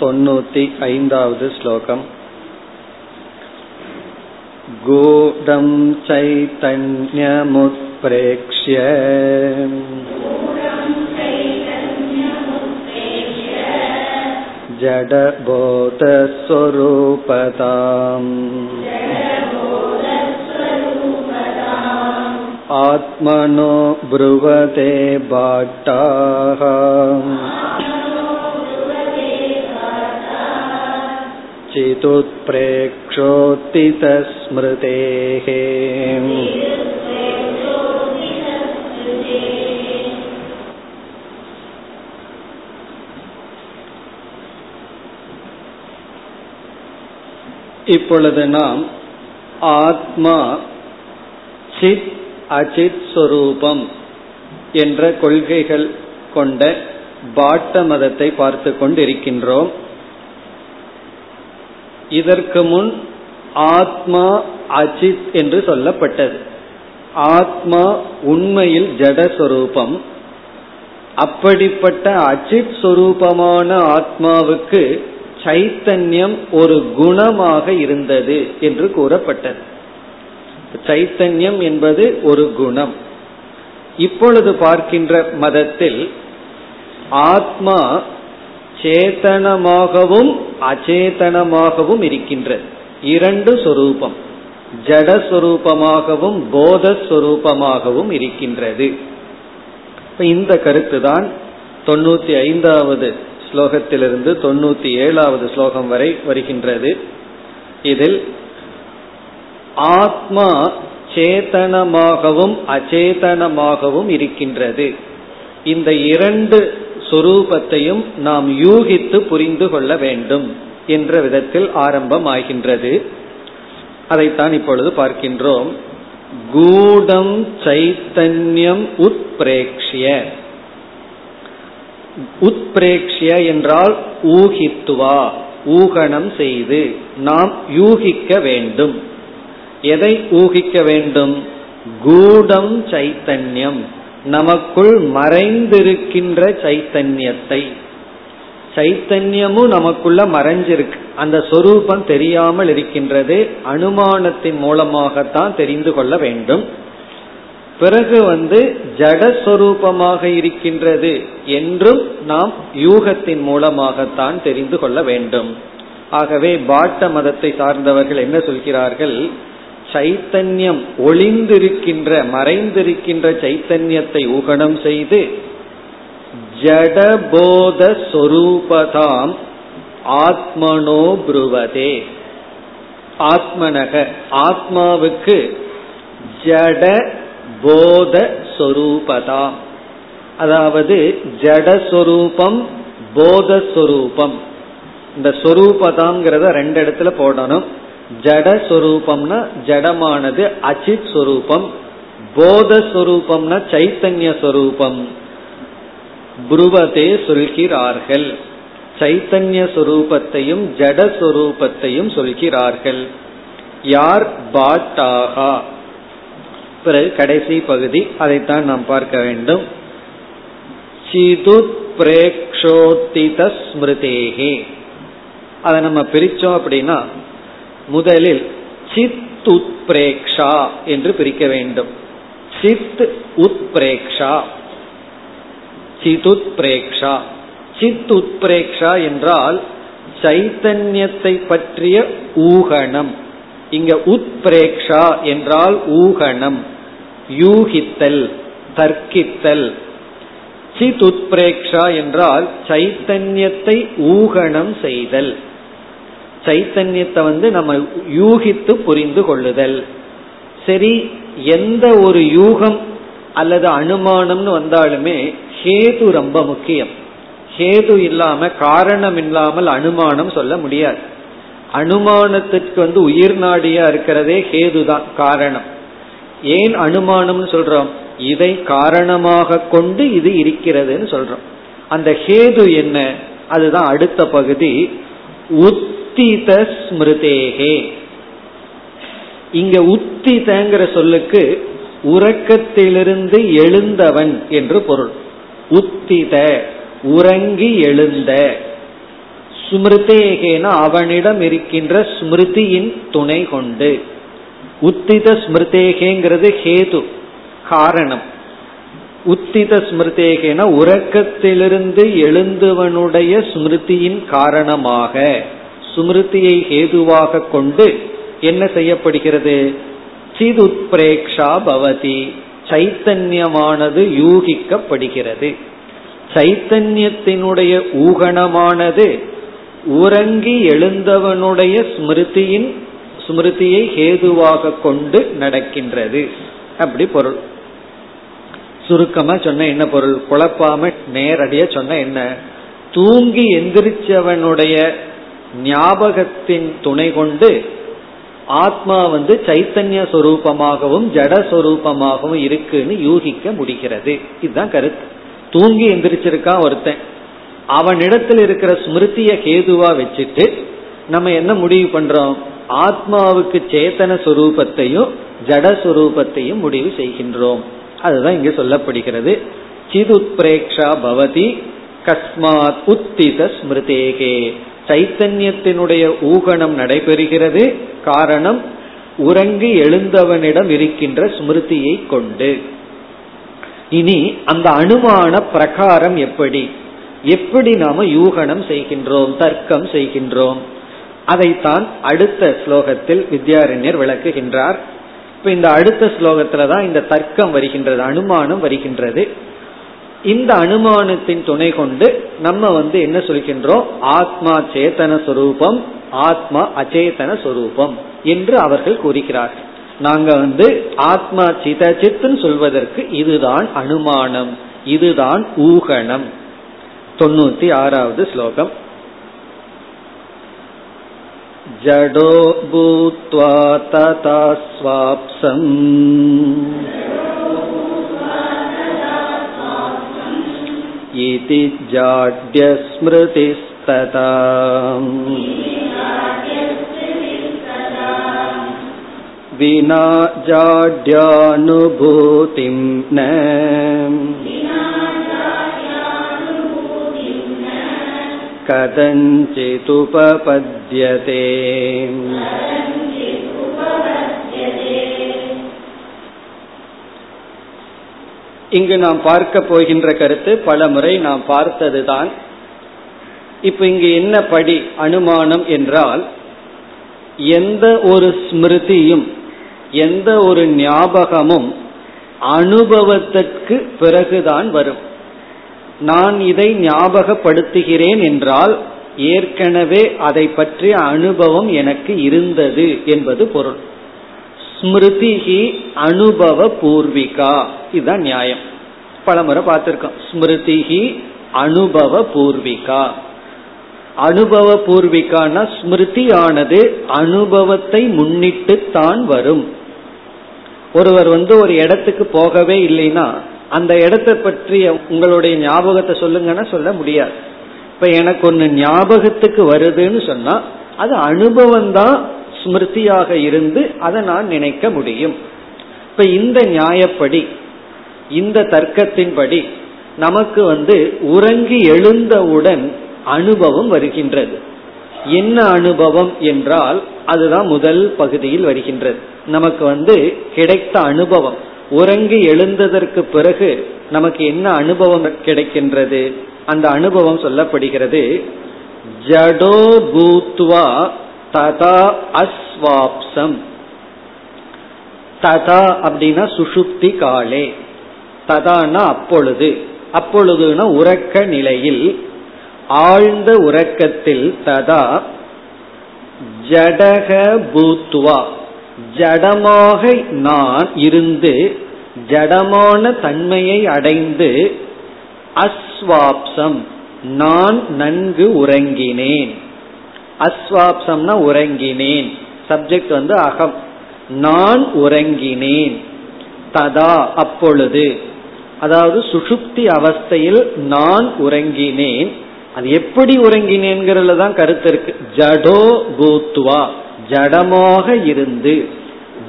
தொண்ணூத்தி ஐந்தாவது श्लोकम् गूढं चैतन्यमुत्प्रेक्ष्य जडबोधस्वरूपताम् आत्मनो ब्रुवते भाट्टाः चिदुत्प्रेक्षोत्थितस्मृतेः இப்பொழுது நாம் ஆத்மா சித் அச்சித் சொரூபம் என்ற கொள்கைகள் கொண்ட பாட்ட மதத்தை பார்த்து கொண்டிருக்கின்றோம் இதற்கு முன் ஆத்மா அஜித் என்று சொல்லப்பட்டது. ஆத்மா உண்மையில் ஜடஸ்வரூபம் அப்படிப்பட்ட அஜித் சொரூபமான ஆத்மாவுக்கு சைத்தன்யம் ஒரு குணமாக இருந்தது என்று கூறப்பட்டது. சைத்தன்யம் என்பது ஒரு குணம். இப்பொழுது பார்க்கின்ற மதத்தில் ஆத்மா சேத்தனமாகவும் அச்சேதனமாகவும் இருக்கின்றது இரண்டு சொரூபம். ஜடஸ்வரூபமாகவும் போதஸ்வரூபமாகவும் இருக்கின்றது. இந்த கருத்து தான் தொண்ணூத்தி ஐந்தாவது ஸ்லோகத்திலிருந்து தொண்ணூத்தி ஏழாவது ஸ்லோகம் வரை வருகின்றது. இதில் ஆத்மா சேத்தனமாகவும் அச்சேதனமாகவும் இருக்கின்றது. இந்த இரண்டு சொரூபத்தையும் நாம் யூகித்து புரிந்து கொள்ள வேண்டும் என்ற விதத்தில் ஆரம்பம் ஆகின்றது அதைத்தான் இப்பொழுது பார்க்கின்றோம். கூடம் சைத்தன்யம் உத்பிரேக்ஷிய. உத்பிரேக்ஷிய என்றால் ஊகித்துவா ஊகணம் செய்து நாம் யூகிக்க வேண்டும். எதை ஊகிக்க வேண்டும்? கூடம் சைத்தன்யம். நமக்குள் மறைந்திருக்கின்ற சைத்தன்யத்தை. சைத்தன்யமும் நமக்குள்ள மறைஞ்சிருக்கு. அந்த சொரூபம் தெரியாமல் இருக்கின்றது. அனுமானத்தின் மூலமாகத்தான் தெரிந்து கொள்ள வேண்டும். பிறகு வந்து ஜடஸ்வரூபமாக இருக்கின்றது என்றும் நாம் யூகத்தின் மூலமாகத்தான் தெரிந்து கொள்ள வேண்டும். ஆகவே பாட்ட மதத்தை சார்ந்தவர்கள் என்ன சொல்கிறார்கள்? சைத்தன்யம் ஒளிந்திருக்கின்ற மறைந்திருக்கின்ற சைத்தன்யத்தை ஊகணம் செய்து ஜடபோத சொரூபதாம் ஆத்மனோ புருவதே. ஆத்மனக ஆத்மாவுக்கு ஜட போத சொரூபதாம் அதாவது ஜடஸ்வரூபம் போதஸ்வரூபம். இந்த சொரூபதாம்ங்கிறத ரெண்டு இடத்துல போடணும். ஜடஸ்வரூபம்னா ஜடமானது அச்சித் சொரூபம் போதஸ்வரூபம்னா சைத்தன்ய சொரூபம் புருவதே சொல்கிறார்கள். சைத்தன்ய சொரூபத்தையும் ஜடஸ்வரூபத்தையும் சொல்கிறார்கள். யார்? பாட்டாகா. பிறகு கடைசி பகுதி அதைத்தான் நாம் பார்க்க வேண்டும். சிதுத் பிரேக்ஷோத்தித ஸ்மிருதேகே அதை நம்ம பிரிச்சோம் அப்படின்னா முதலில் சித் உத்பிரேக்ஷா என்று பிரிக்க வேண்டும். சித் உத்பிரேக்ஷா. சிதுத்பிரேக்ஷா சித் உத்பிரேக்ஷா என்றால் சைத்தன்யத்தை பற்றிய ஊகணம் இங்க உத்பிரேக்ஷா என்றால் ஊகணம் யூகித்தல் தர்க்கித்தல். சித் உத்பிரேக்ஷா என்றால் சைத்தன்யத்தை ஊகணம் செய்தல். சைத்தன்யத்தை வந்து நம்ம யூகித்து புரிந்து கொள்ளுதல். சரி எந்த ஒரு யூகம் அல்லது அனுமானம்னு வந்தாலுமே ஹேது ரொம்ப முக்கியம். ஹேது இல்லாம காரணம் இல்லாமல் அனுமானம் சொல்ல முடியாது. அனுமானத்திற்கு வந்து உயிர் நாடியா இருக்கிறதே ஹேது தான் காரணம். ஏன் அனுமானம்னு சொல்றோம்? இதை காரணமாக கொண்டு இது இருக்கிறதுன்னு சொல்றோம். அந்த ஹேது என்ன? அதுதான் அடுத்த பகுதி. உத்தித ஸ்மிருதேகே இங்க உத்திதங்கிற சொல்லுக்கு உறக்கத்திலிருந்து எழுந்தவன் என்று பொருள். உத்தித உறங்கி எழுந்த. ஸ்மிருதேகேன அவனிடம் இருக்கின்ற ஸ்மிருதியின் துணை கொண்டு. உத்தித ஸ்மிருதேகேங்கிறது ஹேது காரணம். உத்தித ஸ்மிருதேகேன உறக்கத்திலிருந்து எழுந்தவனுடைய ஸ்மிருதியின் காரணமாக. ஸ்மிருதியை ஹேதுவாக கொண்டு என்ன செய்யப்படுகிறது? சிதுத்பிரேக்ஷா பவதி. சைத்தன்யமானது யூகிக்கப்படுகிறது. சைத்தன்யத்தினுடைய ஊகணமானது உறங்கி எழுந்தவனுடைய ஸ்மிருதியின் ஸ்மிருதியை ஹேதுவாக கொண்டு நடக்கின்றது. அப்படி பொருள். சுருக்கமா சொன்ன என்ன பொருள்? குழப்பாம நேரடியா சொன்ன என்ன? தூங்கி எந்திரிச்சவனுடைய ஞாபகத்தின் துணை கொண்டு ஆத்மா வந்து சைத்தன்ய சொரூபமாகவும் ஜட சொரூபமாகவும் இருக்குன்னு யூகிக்க முடிகிறது. இதுதான் கருத்து. தூங்கி எந்திரிச்சிருக்கான் ஒருத்தன். அவனிடத்தில் இருக்கிற ஸ்மிருதிய கேதுவா வச்சுட்டு நம்ம என்ன முடிவு பண்றோம்? ஆத்மாவுக்கு சேத்தன சொரூபத்தையும் ஜட சொரூபத்தையும் முடிவு செய்கின்றோம். அதுதான் இங்கு சொல்லப்படுகிறது. சிதுத்பிரேக்ஷா பவதி கஸ்மாத் உத்தித ஸ்மிருதேகே. சைத்தன்யத்தினுடைய ஊகணம் நடைபெறுகிறது. காரணம் உறங்கி எழுந்தவனிடம் இருக்கின்ற ஸ்மிருதியை கொண்டு. இனி அந்த அனுமான பிரகாரம் எப்படி? எப்படி நாம யூகனம் செய்கின்றோம் தர்க்கம் செய்கின்றோம்? அதைத்தான் அடுத்த ஸ்லோகத்தில் வித்யாரண்யர் விளக்குகின்றார். இப்ப இந்த அடுத்த ஸ்லோகத்துல தான் இந்த தர்க்கம் வருகின்றது அனுமானம் வருகின்றது. இந்த அனுமானத்தின் துணை கொண்டு நம்ம வந்து என்ன சொல்கின்றோம்? ஆத்மா சேத்தன சொரூபம் ஆத்மா அச்சேதன சொரூபம் என்று அவர்கள் கூறுகிறார்கள். நாங்க வந்து ஆத்மா சிதச்சித்துன்னு சொல்வதற்கு இதுதான் அனுமானம் இதுதான் ஊகணம். தொண்ணூத்தி ஆறாவது ஸ்லோகம். ஜடோ பூத்வா ததா ஸ்வாப்சம். इति जाड्यस्मृतिस्तथा विना जाड्यानुभूतिं न कथञ्चिदुपपद्यते இங்கு நாம் பார்க்க போகின்ற கருத்து பல முறை நாம் பார்த்ததுதான். இப்ப இங்கு என்ன படி? அனுமானம் என்றால் எந்த ஒரு ஸ்மிருதியும் எந்த ஒரு ஞாபகமும் அனுபவத்திற்கு பிறகுதான் வரும். நான் இதை ஞாபகப்படுத்துகிறேன் என்றால் ஏற்கனவே அதை பற்றிய அனுபவம் எனக்கு இருந்தது என்பது பொருள். ஸ்மிருதிஹி அனுபவ பூர்விகா இதுதான் நியாயம். பலமுறை பார்த்திருக்கோம். ஸ்மிருதிஹி அனுபவ பூர்விகா அனுபவ பூர்விகான ஸ்மிருதியானது அனுபவத்தை முன்னிட்டு தான் வரும். ஒருவர் வந்து ஒரு இடத்துக்கு போகவே இல்லைன்னா அந்த இடத்தை பற்றிய உங்களுடைய ஞாபகத்தை சொல்லுங்கன்னா சொல்ல முடியாது. இப்ப எனக்கு ஒன்னு ஞாபகத்துக்கு வருதுன்னு சொன்னா அது அனுபவம் தான் ஸ்மிருதியாக இருந்து அதை நான் நினைக்க முடியும். இப்ப இந்த நியாயப்படி இந்த தர்க்கத்தின்படி நமக்கு வந்து உறங்கி எழுந்தவுடன் அனுபவம் வருகின்றது. என்ன அனுபவம் என்றால் அதுதான் முதல் பகுதியில் வருகின்றது. நமக்கு வந்து கிடைத்த அனுபவம். உறங்கி எழுந்ததற்கு பிறகு நமக்கு என்ன அனுபவம் கிடைக்கின்றது? அந்த அனுபவம் சொல்லப்படுகிறது ஜடோ பூத்வா ததா அஸ்வாப்சம். ததா அப்படின்னா சுஷுப்தி காலே. ததானா அப்பொழுது. அப்பொழுதுனா உறக்க நிலையில். ஆழ்ந்த உறக்கத்தில் ததா ஜடக பூத்வா. ஜடமாக நான் இருந்து ஜடமான தன்மையை அடைந்து அஸ்வாப்சம். நான் நன்கு உறங்கினேன். அஸ்வாப்சம்னா உறங்கினேன். சப்ஜெக்ட் வந்து அகம். நான் உறங்கினேன். ததா அப்பொழுது. அதாவது சுஷுப்தி அவஸ்தையில் நான் உறங்கினேன். அது எப்படி உறங்கினேங்கிறதுல தான் கருத்து இருக்கு. ஜடோ பூத்வா. ஜடமாக இருந்து.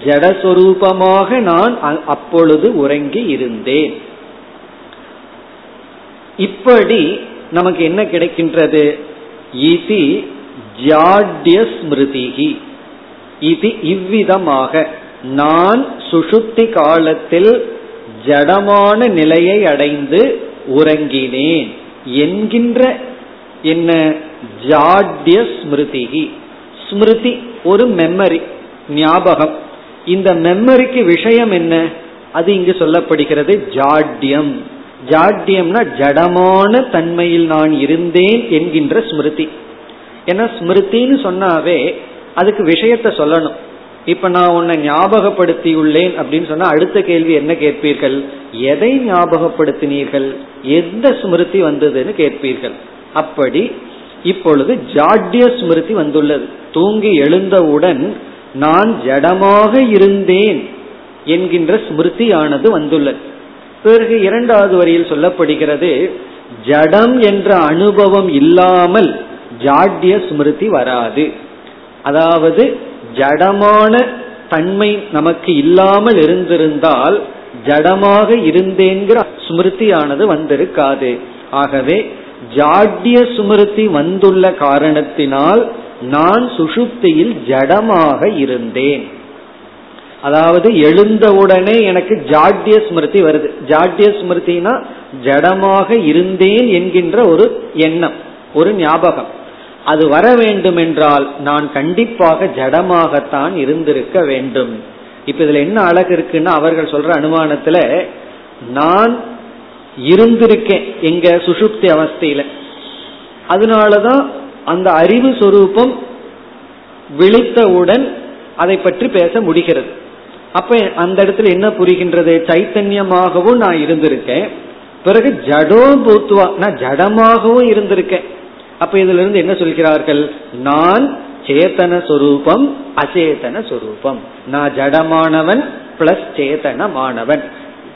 ஜடஸ்வரூபமாக நான் அப்பொழுது உறங்கி இருந்தேன். இப்படி நமக்கு என்ன கிடைக்கின்றது? இதி ஜாட்ய ஸ்மிருதிகி இது இவ்விதமாக நான் சுஷுப்தி காலத்தில் ஜடமான நிலையை அடைந்து உறங்கினேன் என்கின்ற என்ன ஜாட்ய ஸ்மிருதிகி ஸ்மிருதி ஒரு மெமரி ஞாபகம். இந்த மெமரிக்கு விஷயம் என்ன? அது இங்கு சொல்லப்படுகிறது ஜாட்யம். ஜாட்யம்னா ஜடமான தன்மையில் நான் இருந்தேன் என்கின்ற ஸ்மிருதி. ஏன்னா ஸ்மிருதின்னு சொன்னாவே அதுக்கு விஷயத்த சொல்லணும். இப்ப நான் உன்னை ஞாபகப்படுத்தி உள்ளேன் அப்படின்னு சொன்னா அடுத்த கேள்வி என்ன கேட்பீர்கள்? எதை ஞாபகப்படுத்தினீர்கள்? எந்த ஸ்மிருதி வந்ததுன்னு கேட்பீர்கள். அப்படி இப்பொழுது ஜாட்ய ஸ்மிருதி வந்துள்ளது. தூங்கி எழுந்தவுடன் நான் ஜடமாக இருந்தேன் என்கின்ற ஸ்மிருதியானது வந்துள்ளது. பிறகு இரண்டாவது வரியில் சொல்லப்படுகிறது ஜடம் என்ற அனுபவம் இல்லாமல் ஜாட்ய ஸ்மிருதி வராது. அதாவது ஜடமான தன்மை நமக்கு இல்லாமல் இருந்திருந்தால் ஜடமாக இருந்தேங்கிற ஸ்மிருதியானது வந்திருக்காது. ஆகவே ஜாட்ய ஸ்மிருதி வந்துள்ள காரணத்தினால் நான் சுஷுப்தியில் ஜடமாக இருந்தேன். அதாவது எழுந்தவுடனே எனக்கு ஜாட்ய ஸ்மிருதி வருது. ஜாட்ய ஸ்மிருதினா ஜடமாக இருந்தேன் என்கின்ற ஒரு எண்ணம் ஒரு ஞாபகம். அது வர வேண்டும் என்றால் நான் கண்டிப்பாக ஜடமாகத்தான் இருந்திருக்க வேண்டும். இப்ப இதுல என்ன அழகு இருக்குன்னா அவர்கள் சொல்ற அனுமானத்துல நான் இருந்திருக்கேன் எங்க சுசுப்தி அவஸ்தையில. அதனாலதான் அந்த அறிவு சொரூபம் விழித்தவுடன் அதை பற்றி பேச முடிகிறது. அப்ப அந்த இடத்துல என்ன புரிகின்றது? சைத்தன்யமாகவும் நான் இருந்திருக்கேன். பிறகு ஜடோ பூத்துவா நான் ஜடமாகவும் இருந்திருக்கேன். அப்ப இதுல இருந்து என்ன சொல்கிறார்கள்? நான் சேத்தன சொரூபம் அச்சேதன சொரூபம். நான் ஜடமானவன் பிளஸ் சேத்தனமானவன்.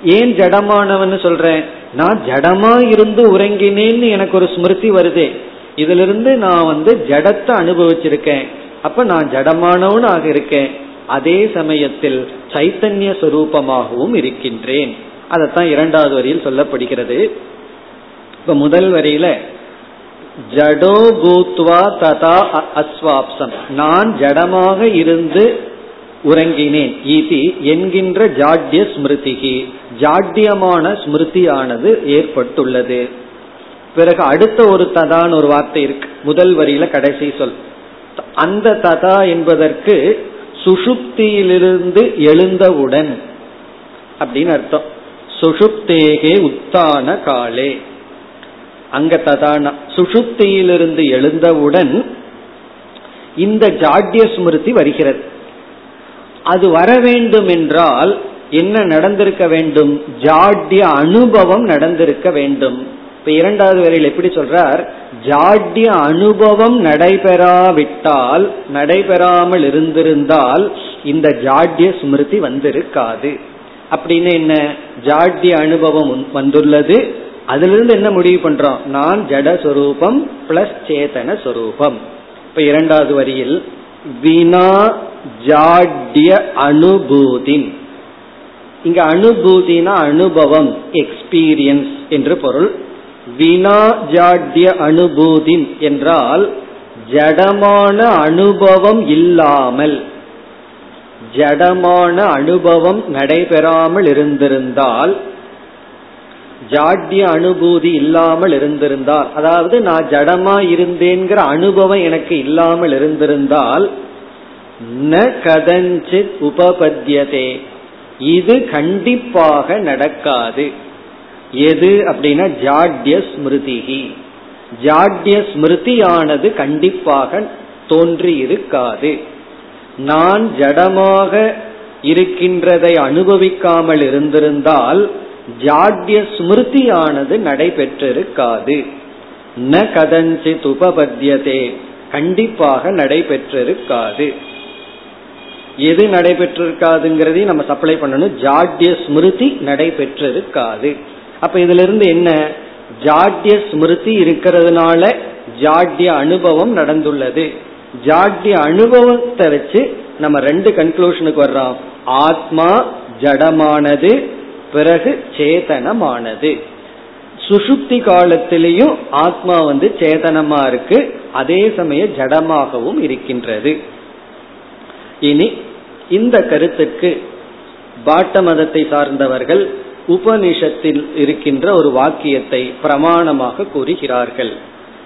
ஏன் ஜடமானவன் சொல்றேன்? நான் ஜடமா இருந்து உறங்கினேன்னு எனக்கு ஒரு ஸ்மிருதி வருதே. இதுல இருந்து நான் வந்து ஜடத்தை அனுபவிச்சிருக்கேன். அப்ப நான் ஜடமானவன் ஆக இருக்கேன். அதே சமயத்தில் சைத்தன்ய சொரூபமாகவும் இருக்கின்றேன். அதைத்தான் இரண்டாவது வரியில் சொல்லப்படுகிறது. இப்ப முதல் வரியில ஜடோ பூத்வா ததா அஸ்வாப்சம். நான் ஜடமாக இருந்து உறங்கினேன். இது என்கின்ற ஜாட்ய ஸ்மிருதிகி. ஜாட்யமான ஸ்மிருதியானது ஏற்பட்டுள்ளது. பிறகு அடுத்த ஒரு ததான் ஒரு வார்த்தை இருக்கு. முதல் வரியில கடைசி சொல். அந்த ததா என்பதற்கு சுஷுப்தியிலிருந்து எழுந்தவுடன் அப்படின்னு அர்த்தம். சுஷுப்தேகே உத்தான காலே. அங்க ததான சுஷுப்தியிலிருந்து எழுந்தவுடன் இந்த ஜாட்ய ஸ்மிருதி வருகிறது. அது வர வேண்டும் என்றால் என்ன நடந்திருக்க வேண்டும்? ஜாட்ய அனுபவம் நடந்திருக்க வேண்டும். இப்ப இரண்டாவது வரையில் எப்படி சொல்றார்? ஜாட்ய அனுபவம் நடைபெறாவிட்டால் நடைபெறாமல் இருந்திருந்தால் இந்த ஜாட்ய ஸ்மிருதி வந்திருக்காது. அப்படின்னு என்ன? ஜாட்ய அனுபவம் வந்துள்ளது. அதுல இருந்து என்ன முடிவு பண்றோம்? நான் ஜட சொரூபம் பிளஸ் சேதன சொரூபம். இப்ப இரண்டாவது வரியில் வினா ஜாட்ய அனுபூதின். இங்க அனுபூதினா அனுபவம் எக்ஸ்பீரியன்ஸ் என்று பொருள். வினா ஜாட்ய அனுபூதின் என்றால் ஜடமான அனுபவம் இல்லாமல் ஜடமான அனுபவம் நடைபெறாமல் இருந்திருந்தால் ஜாட்ய அனுபூதி இல்லாமல் இருந்திருந்தால் அதாவது நான் ஜடமா இருந்தேங்கிற அனுபவம் எனக்கு இல்லாமல் இருந்திருந்தால் ந கதஞ்சித் உபபத்தியதே இது கண்டிப்பாக நடக்காது. எது அப்படின்னா ஜாட்ய ஸ்மிருதிகி ஜாட்ய ஸ்மிருதியானது கண்டிப்பாக தோன்றி இருக்காது நான் ஜடமாக இருக்கின்றதை அனுபவிக்காமல் இருந்திருந்தால் ஜாட்ய ஸ்மிருதியானது நடைபெற்றிருக்காது. ந கதஞ்சித் உபபத்தியதே கண்டிப்பாக நடைபெற்றிருக்காது. எது நடைபெற்றிருக்காதுங்கிறதையும் நம்ம சப்ளை பண்ணணும். ஜாட்ய ஸ்மிருதி நடைபெற்றிருக்காது. அப்ப இதுல இருந்து என்ன? ஜாட்ய ஸ்மிருதி இருக்கிறதுனால ஜாட்ய அனுபவம் நடந்துள்ளது. ஜாட்ய அனுபவத்தை வச்சு நம்ம ரெண்டு கன்க்ளூஷனுக்கு வர்றோம். ஆத்மா ஜடமானது பிறகு சேதனமானது. சுசுப்தி காலத்திலையும் ஆத்மா வந்து சேதனமா இருக்கு அதே சமய ஜடமாகவும் இருக்கின்றது. இனி இந்த கருத்துக்கு பாட்ட மதத்தை சார்ந்தவர்கள் உபனிஷத்தில் இருக்கின்ற ஒரு வாக்கியத்தை பிரமாணமாக கூறுகிறார்கள்.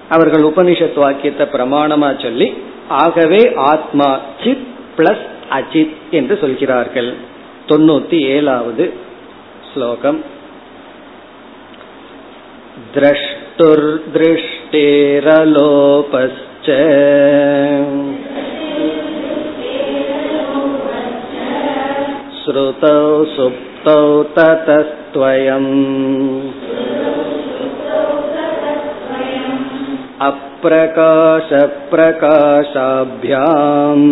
அவர்கள் உபனிஷத் வாக்கியத்தை பிரமாணமா சொல்லி ஆகவே ஆத்மா சித் பிளஸ் அஜித் என்று சொல்கிறார்கள். தொண்ணூத்தி ஏழாவது श्लोकम् द्रष्टुर्दृष्टेरलोपश्च श्रुतौ सुप्तौ ततस्त्वयम् अप्रकाशप्रकाशाभ्याम्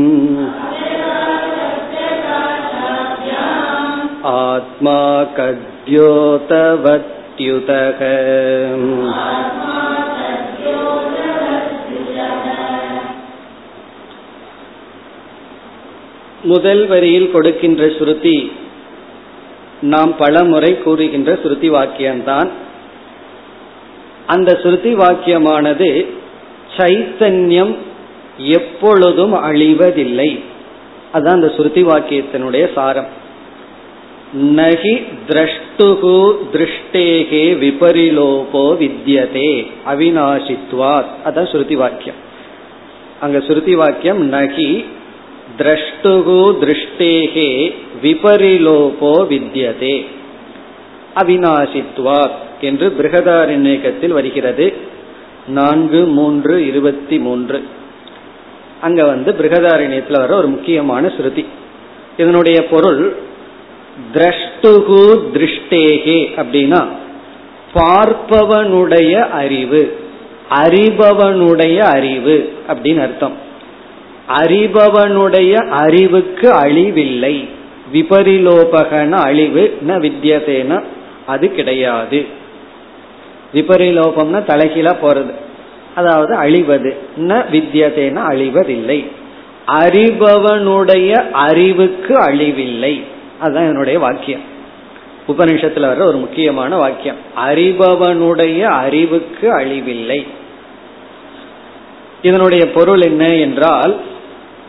आत्मा कद्योतवत्युतः முதல் வரியில் கொடுக்கின்ற ஸ்ருதி நாம் பல முறை கூறுகின்ற ஸ்ருதி வாக்கியம்தான் அந்த ஸ்ருதி வாக்கியமானது சைத்தன்யம் எப்பொழுதும் அழிவதில்லை அதுதான் அந்த ஸ்ருதி வாக்கியத்தினுடைய சாரம் நகி திரஷ்டுகு திருஷ்டேகே விபரிலோபோ வித்யதே அவிநாசித்வாத். அதான் ஸ்ருதி வாக்கியம். அங்க ஸ்ருதி வாக்கியம் நகி திரஷ்டுகு திருஷ்டேகே விபரிலோபோ வித்யதே அவிநாசித்வாத் என்று பிரகதாரண்யத்தில் வருகிறது. நான்கு மூன்று இருபத்தி மூன்று. அங்க வந்து பிரகதாரண்யத்தில் வர ஒரு முக்கியமான ஸ்ருதி. இதனுடைய பொருள் திரஷ்டுகு திருஷ்டேகே அப்படின்னா பார்ப்பவனுடைய அறிவு அறிபவனுடைய அறிவு அப்படின்னு அர்த்தம். அறிபவனுடைய அறிவுக்கு அழிவில்லை. விபரிலோபகன அழிவு ந வித்தியதேன அது கிடையாது. விபரிலோபம்னா தலைகீழா போறது. அதாவது அழிவது. ந வித்தியதேன அழிவதில்லை. அறிபவனுடைய அறிவுக்கு அழிவில்லை. அதுதான் என்னுடைய வாக்கியம். உபனிஷத்துல வர்ற ஒரு முக்கியமான வாக்கியம். அறிபவனுடைய அறிவுக்கு அழிவில்லை. இதனுடைய பொருள் என்ன என்றால்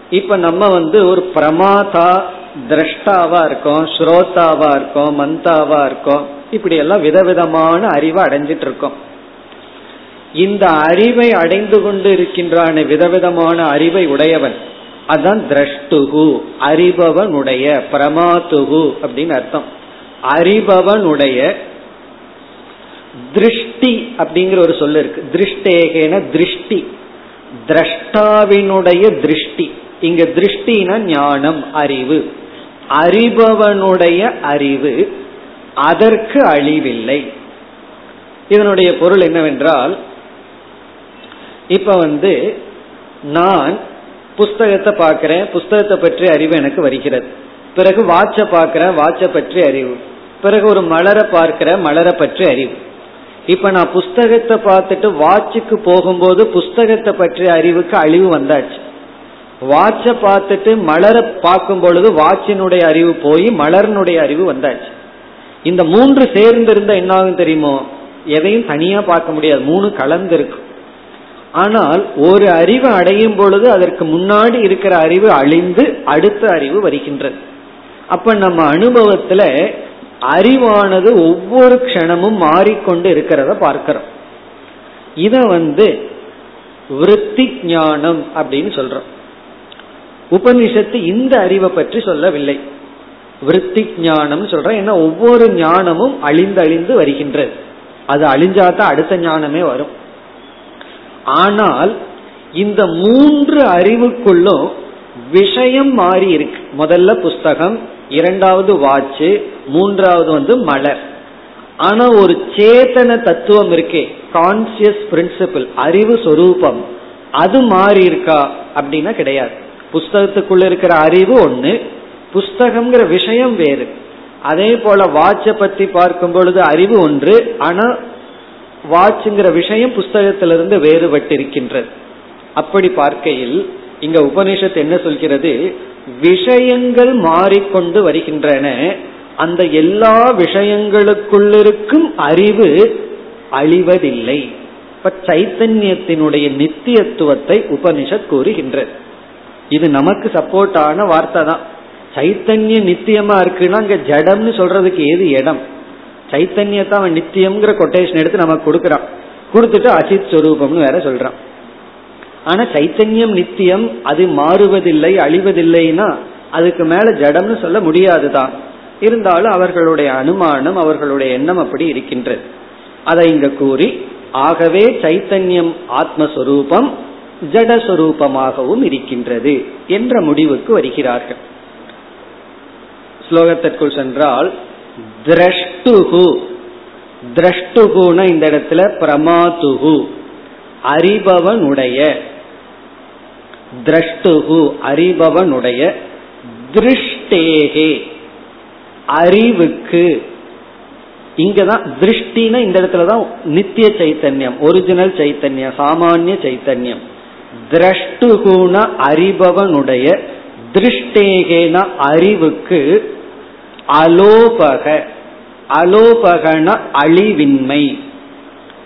இப்ப நம்ம வந்து ஒரு பிரமாதா திரஷ்டாவா இருக்கோம் ஸ்ரோதாவா இருக்கோம் மந்தாவா இருக்கோம் இப்படி எல்லாம் விதவிதமான அறிவை அடைஞ்சிட்டு இருக்கோம். இந்த அறிவை அடைந்து கொண்டு இருக்கின்றான விதவிதமான அறிவை உடையவன் அதான் திரஷ்டுகு அறிபவனுடைய பிரமாத்துகு அப்படின்னு அர்த்தம். அறிபவனுடைய திருஷ்டி அப்படிங்கிற ஒரு சொல்லு இருக்கு. திருஷ்டேகேன திருஷ்டி. திரஷ்டாவினுடைய திருஷ்டி. இங்க திருஷ்டினா ஞானம் அறிவு. அறிபவனுடைய அறிவு அதற்கு அழிவில்லை. இதனுடைய பொருள் என்னவென்றால் இப்ப வந்து நான் புஸ்தகத்தை பார்க்கிறேன். புஸ்தகத்தை பற்றி அறிவு எனக்கு வருகிறது. பிறகு வாட்ச பார்க்கிறேன் வாட்ச பற்றி அறிவு. பிறகு ஒரு மலரை பார்க்கிற மலரை பற்றி அறிவு. இப்ப நான் புஸ்தகத்தை பார்த்துட்டு வாட்சுக்கு போகும்போது புஸ்தகத்தை பற்றிய அறிவுக்கு அழிவு வந்தாச்சு. வாட்ச பார்த்துட்டு மலரை பார்க்கும் பொழுது வாட்சினுடைய அறிவு போய் மலர்னுடைய அறிவு வந்தாச்சு. இந்த மூன்று சேர்ந்து இருந்தா என்ன ஆகும் தெரியுமோ? எதையும் தனியா பார்க்க முடியாது. மூணு கலந்து இருக்கும் ஆனால் ஒரு அறிவு அடையும் பொழுது அதற்கு முன்னாடி இருக்கிற அறிவு அழிந்து அடுத்த அறிவு வருகின்றது. அப்ப நம்ம அனுபவத்துல அறிவானது ஒவ்வொரு க்ஷணமும் மாறிக்கொண்டு இருக்கிறத பார்க்கிறோம். இத வந்து விருத்தி ஞானம் அப்படின்னு சொல்றோம். உபனிஷத்து இந்த அறிவை பற்றி சொல்லவில்லை. விருத்தி ஞானம் சொல்றேன் ஏன்னா ஒவ்வொரு ஞானமும் அழிந்து அழிந்து வருகின்றது. அது அழிஞ்சாதான் அடுத்த ஞானமே வரும். ஆனால் இந்த மூன்று அறிவுக்குள்ளும் விஷயம் மாறி இருக்கு. முதல்ல புஸ்தகம் இரண்டாவது வாட்சு மூன்றாவது வந்து மலர். ஆனா ஒரு சேத்தன தத்துவம் இருக்கே கான்சியஸ் பிரின்சிபிள் அறிவு சொரூபம். அது மாறி இருக்கா அப்படின்னா கிடையாது. புஸ்தகத்துக்குள்ள இருக்கிற அறிவு ஒண்ணு புஸ்தகம்ங்கிற விஷயம் வேறு. அதே போல வாட்சை பத்தி பார்க்கும் பொழுது அறிவு ஒன்று ஆனா வாட்சுங்கிற விஷயம் புஸ்தகத்திலிருந்து வேறுபட்டிருக்கின்றது. அப்படி பார்க்கையில் இங்க உபனிஷத் என்ன சொல்கிறது? விஷயங்கள் மாறிக்கொண்டு வருகின்றன. அந்த எல்லா விஷயங்களுக்குள்ளிருக்கும் அறிவு அழிவதில்லை. இப்ப சைத்தன்யத்தினுடைய நித்தியத்துவத்தை உபனிஷத் கூறுகின்றது. இது நமக்கு சப்போர்ட்டான வார்த்தை தான் சைத்தன்யம் நித்தியமா இருக்குன்னா அங்க ஜடம்னு சொல்றதுக்கு ஏது இடம்? சைத்தன்யத்தை அவன் நித்தியம்ங்கிற கொட்டேஷன் எடுத்து நமக்கு கொடுக்கறான். கொடுத்துட்டு அசித் ஸ்வரூபம்னு வேற சொல்றான். ஆனா சைத்தன்யம் நித்தியம் அது மாறுவதில்லை அழிவதில்லைன்னா அதுக்கு மேல ஜடம்னு சொல்ல முடியாதுதான். இருந்தாலும் அவர்களுடைய அனுமானம் அவர்களுடைய எண்ணம் அப்படி இருக்கின்றது. அதை இங்க கூறி ஆகவே சைத்தன்யம் ஆத்மஸ்வரூபம் ஜடஸ்வரூபமாகவும் இருக்கின்றது என்ற முடிவுக்கு வருகிறார்கள். ஸ்லோகத்திற்குள் சென்றால் திரஷ்டுகு திரஷ்டுகுன இந்த இடத்துல பிரமாதுகு அறிபவனுடைய. திரஷ்டுகு அறிபவனுடைய. திருஷ்டேகே. அறிவுக்கு. இங்கதான் திருஷ்டினா இந்த இடத்துலதான் நித்திய சைத்தன்யம் ஒரிஜினல் சைத்தன்யம் சாமானிய சைத்தன்யம். திரஷ்டுகுண அறிபவனுடைய. திருஷ்டேகேன அறிவுக்கு. அலோபக. அலோபகன அழிவின்மை.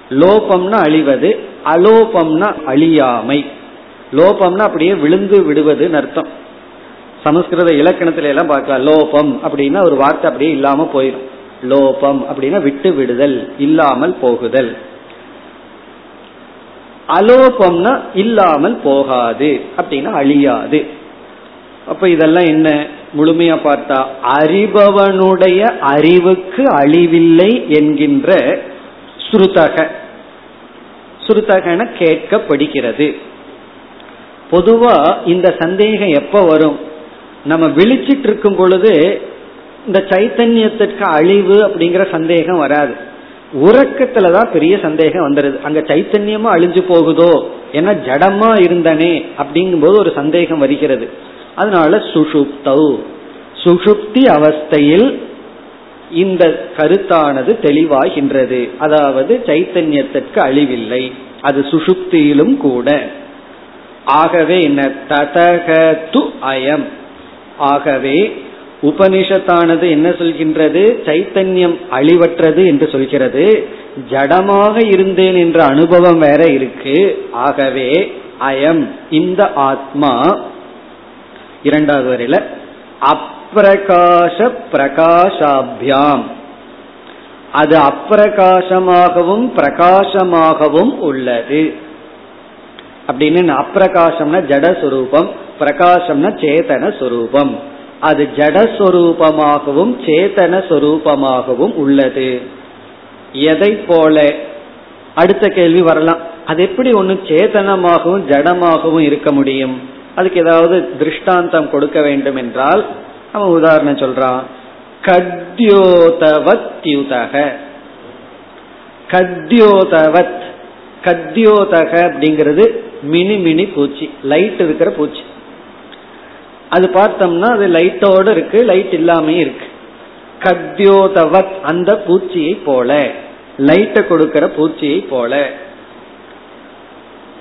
லோபம்னா அழிவது அலோபம்னா அழியாமை. லோபம்னா அப்படியே விழுந்து விடுவதுன்னு அர்த்தம். சமஸ்கிருத இலக்கணத்துல எல்லாம் பார்க்கலாம். லோபம் அப்படின்னா ஒரு வார்த்தை அப்படியே இல்லாம போயிடும் லோபம் அப்படின்னா விட்டு விடுதல் இல்லாமல் போகுதல். அலோபம்னா இல்லாமல் போகாது அப்படின்னா அழியாது. அப்ப இதெல்லாம் என்ன? முழுமையா பார்த்தா அறிபவனுடைய அறிவுக்கு அழிவில்லை என்கின்ற சுருதக ஸ்ருதகன கேட்கப்படுகிறது. பொதுவா இந்த சந்தேகம் எப்ப வரும்? நம்ம விழிச்சிட்டு இருக்கும் பொழுது இந்த சைத்தன்யத்திற்கு அழிவு அப்படிங்கிற சந்தேகம் வராது. உறக்கத்துலதான் பெரிய சந்தேகம் வந்துடுது அங்க சைத்தன்யமா அழிஞ்சு போகுதோ? ஏன்னா ஜடமா இருந்தனே அப்படிங்கும் போது ஒரு சந்தேகம் வருகிறது. அதனால சுஷுப்தௌ. சுஷுப்தி அவஸ்தையில் இந்த கருத்தானது தெளிவாகின்றது. அதாவது சைத்தன்யத்திற்கு அழிவில்லை. அது சுஷுப்தியிலும் கூட. ஆகவே என்ன? ததகது அயம். ஆகவே உபனிஷத்தானது என்ன சொல்கின்றது? சைத்தன்யம் அழிவற்றது என்று சொல்கிறது. ஜடமாக இருந்தேன் என்ற அனுபவம் வேற இருக்கு. ஆகவே அயம் இந்த ஆத்மா இரண்டாவது வரையில அப்பிரகாச பிரகாஷாபியாம். அது அப்பிரகாசமாகவும் பிரகாசமாகவும் உள்ளது. அப்படின்னு அப்பிரகாசம்னா ஜடஸ்வரூபம் பிரகாசம்னா சேதன சொரூபம் அது ஜடஸ்வரூபமாகவும் சேதன சொரூபமாகவும் உள்ளது. எதை போல? அடுத்த கேள்வி வரலாம். அது எப்படி ஒன்னு சேதனமாகவும் ஜடமாகவும் இருக்க முடியும்? அதுக்கு ஏதாவது திருஷ்டாந்தம் கொடுக்க வேண்டும் என்றால் அவன் உதாரணம் சொல்றான் கத்தியோதவத் யுதக கத்யோதவத் கத்யோதக அப்படிங்கிறது மினி மினி பூச்சி லைட் இருக்கிற பூச்சி. அது பார்த்தோம்னா அது லைட்டோட இருக்கு லைட் இல்லாமையும் இருக்கு. கத்யோதவத் அந்த பூச்சியை போல லைட்டை கொடுக்கிற பூச்சியை போல.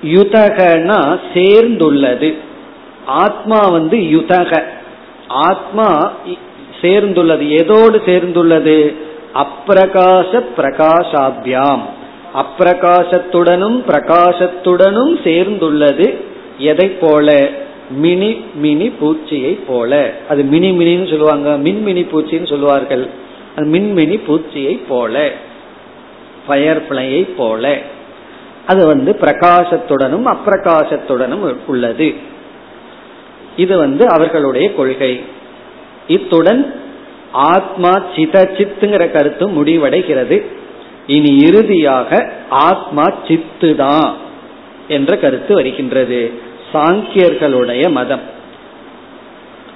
யுதகனா சேர்ந்துள்ளது. ஆத்மா வந்து யுதக. ஆத்மா சேர்ந்துள்ளது. எதோடு சேர்ந்துள்ளது? அப்பிரகாச பிரகாசாபியாம் அப்பிரகாசத்துடனும் பிரகாசத்துடனும் சேர்ந்துள்ளது எதை போல? மினி மினி பூச்சியை போல. அது மினி மினின்னு சொல்லுவாங்க. மின்மினி பூச்சின்னு சொல்லுவார்கள். அது மின்மினி பூச்சியை போல. ஃபயர் பிளையை போல. அது வந்து பிரகாசத்துடனும் அப்பிரகாசத்துடனும் உள்ளது. இது வந்து அவர்களுடைய கொள்கை. இத்துடன் ஆத்மா சித சித்துங்கிற கருத்து முடிவடைகிறது. இனி இறுதியாக ஆத்மா சித்து தான் என்ற கருத்து வருகின்றது. சாங்கியர்களுடைய மதம்.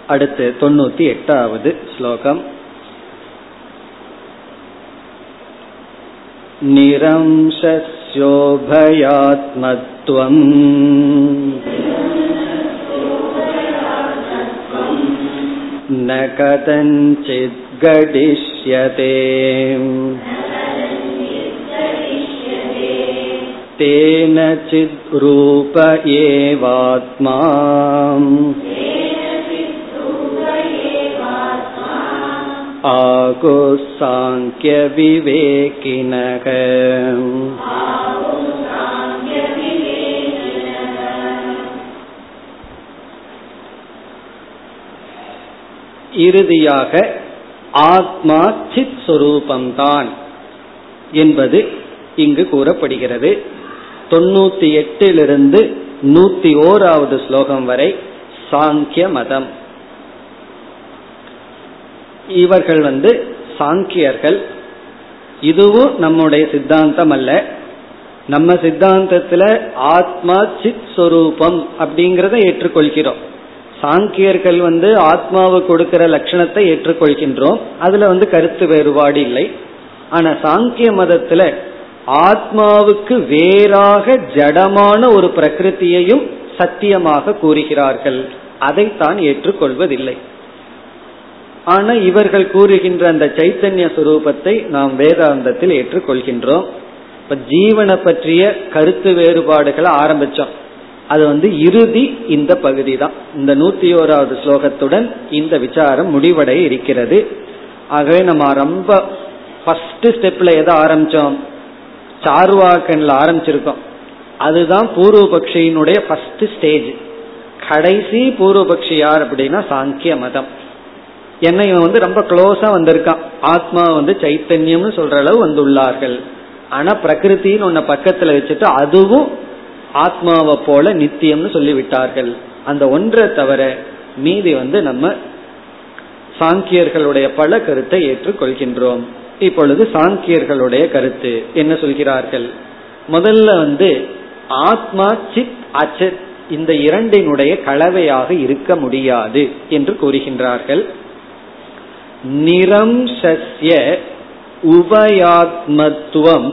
அடுத்து தொண்ணூத்தி எட்டாவது ஸ்லோகம். निरंशस्योभयात्मत्वम् न कथञ्चित् घटिष्यते तेन चिद्रूप एवात्मा आकुः साङ्ख्यविवेकिनः இறுதியாக ஆத்மா சித் சுரூபம்தான் என்பது இங்கு கூறப்படுகிறது. தொண்ணூத்தி எட்டிலிருந்து நூத்தி ஓராவது ஸ்லோகம் வரை சாங்கிய மதம். இவர்கள் வந்து சாங்கியர்கள். இதுவும் நம்முடைய சித்தாந்தம் அல்ல. நம்ம சித்தாந்தத்துல ஆத்மா சித் சொரூபம் அப்படிங்கறத ஏற்றுக்கொள்கிறோம். சாங்கியர்கள் வந்து ஆத்மாவு கொடுக்கிற லட்சணத்தை ஏற்றுக்கொள்கின்றோம். அதுல வந்து கருத்து வேறுபாடு இல்லை. ஆனா சாங்கிய மதத்துல ஆத்மாவுக்கு வேறாக ஜடமான ஒரு பிரகிருத்தியையும் சத்தியமாக கூறுகிறார்கள். அதைத்தான் ஏற்றுக்கொள்வதில்லை. ஆனா இவர்கள் கூறுகின்ற அந்த சைத்தன்ய சுரூபத்தை நாம் வேதாந்தத்தில் ஏற்றுக்கொள்கின்றோம். இப்ப ஜீவனை பற்றிய கருத்து வேறுபாடுகளை ஆரம்பிச்சோம். அது வந்து இறுதி இந்த பகுதி தான் இந்த நூத்தி ஓராவது ஸ்லோகத்துடன் இந்த விசாரம் முடிவடைய இருக்கிறது. ஆகவே நம்ம ரொம்ப ஃபர்ஸ்ட் ஸ்டெப்ல எதை ஆரம்பிச்சோம்? சார்வாக்கன்ல ஆரம்பிச்சிருக்கோம். அதுதான் பூர்வபக்ஷியினுடைய ஃபர்ஸ்ட் ஸ்டேஜ் கடைசி பூர்வபக்ஷி யார் அப்படின்னா சாங்கிய மதம். என்ன இவன் வந்து ரொம்ப க்ளோஸா வந்திருக்கான். ஆத்மா வந்து சைத்தன்யம்னு சொல்ற அளவு வந்துள்ளார்கள். ஆனா பிரகிருத்தின்னு ஒன்ன பக்கத்துல வச்சுட்டு அதுவும் ஆத்மாவை போல நித்தியம்னு சொல்லிவிட்டார்கள். அந்த ஒன்றை தவிர மீதி வந்து நம்ம சாங்கியர்களுடைய பல கருத்தை ஏற்றுக்கொள்கின்றோம். இப்பொழுது சாங்கியர்களுடைய கருத்து என்ன சொல்கிறார்கள்? முதல்ல வந்து ஆத்மா சித் அச்சத் இந்த இரண்டினுடைய கலவையாக இருக்க முடியாது என்று கூறுகின்றார்கள். நிரம்சஸ்ய உபயாத்மத்துவம்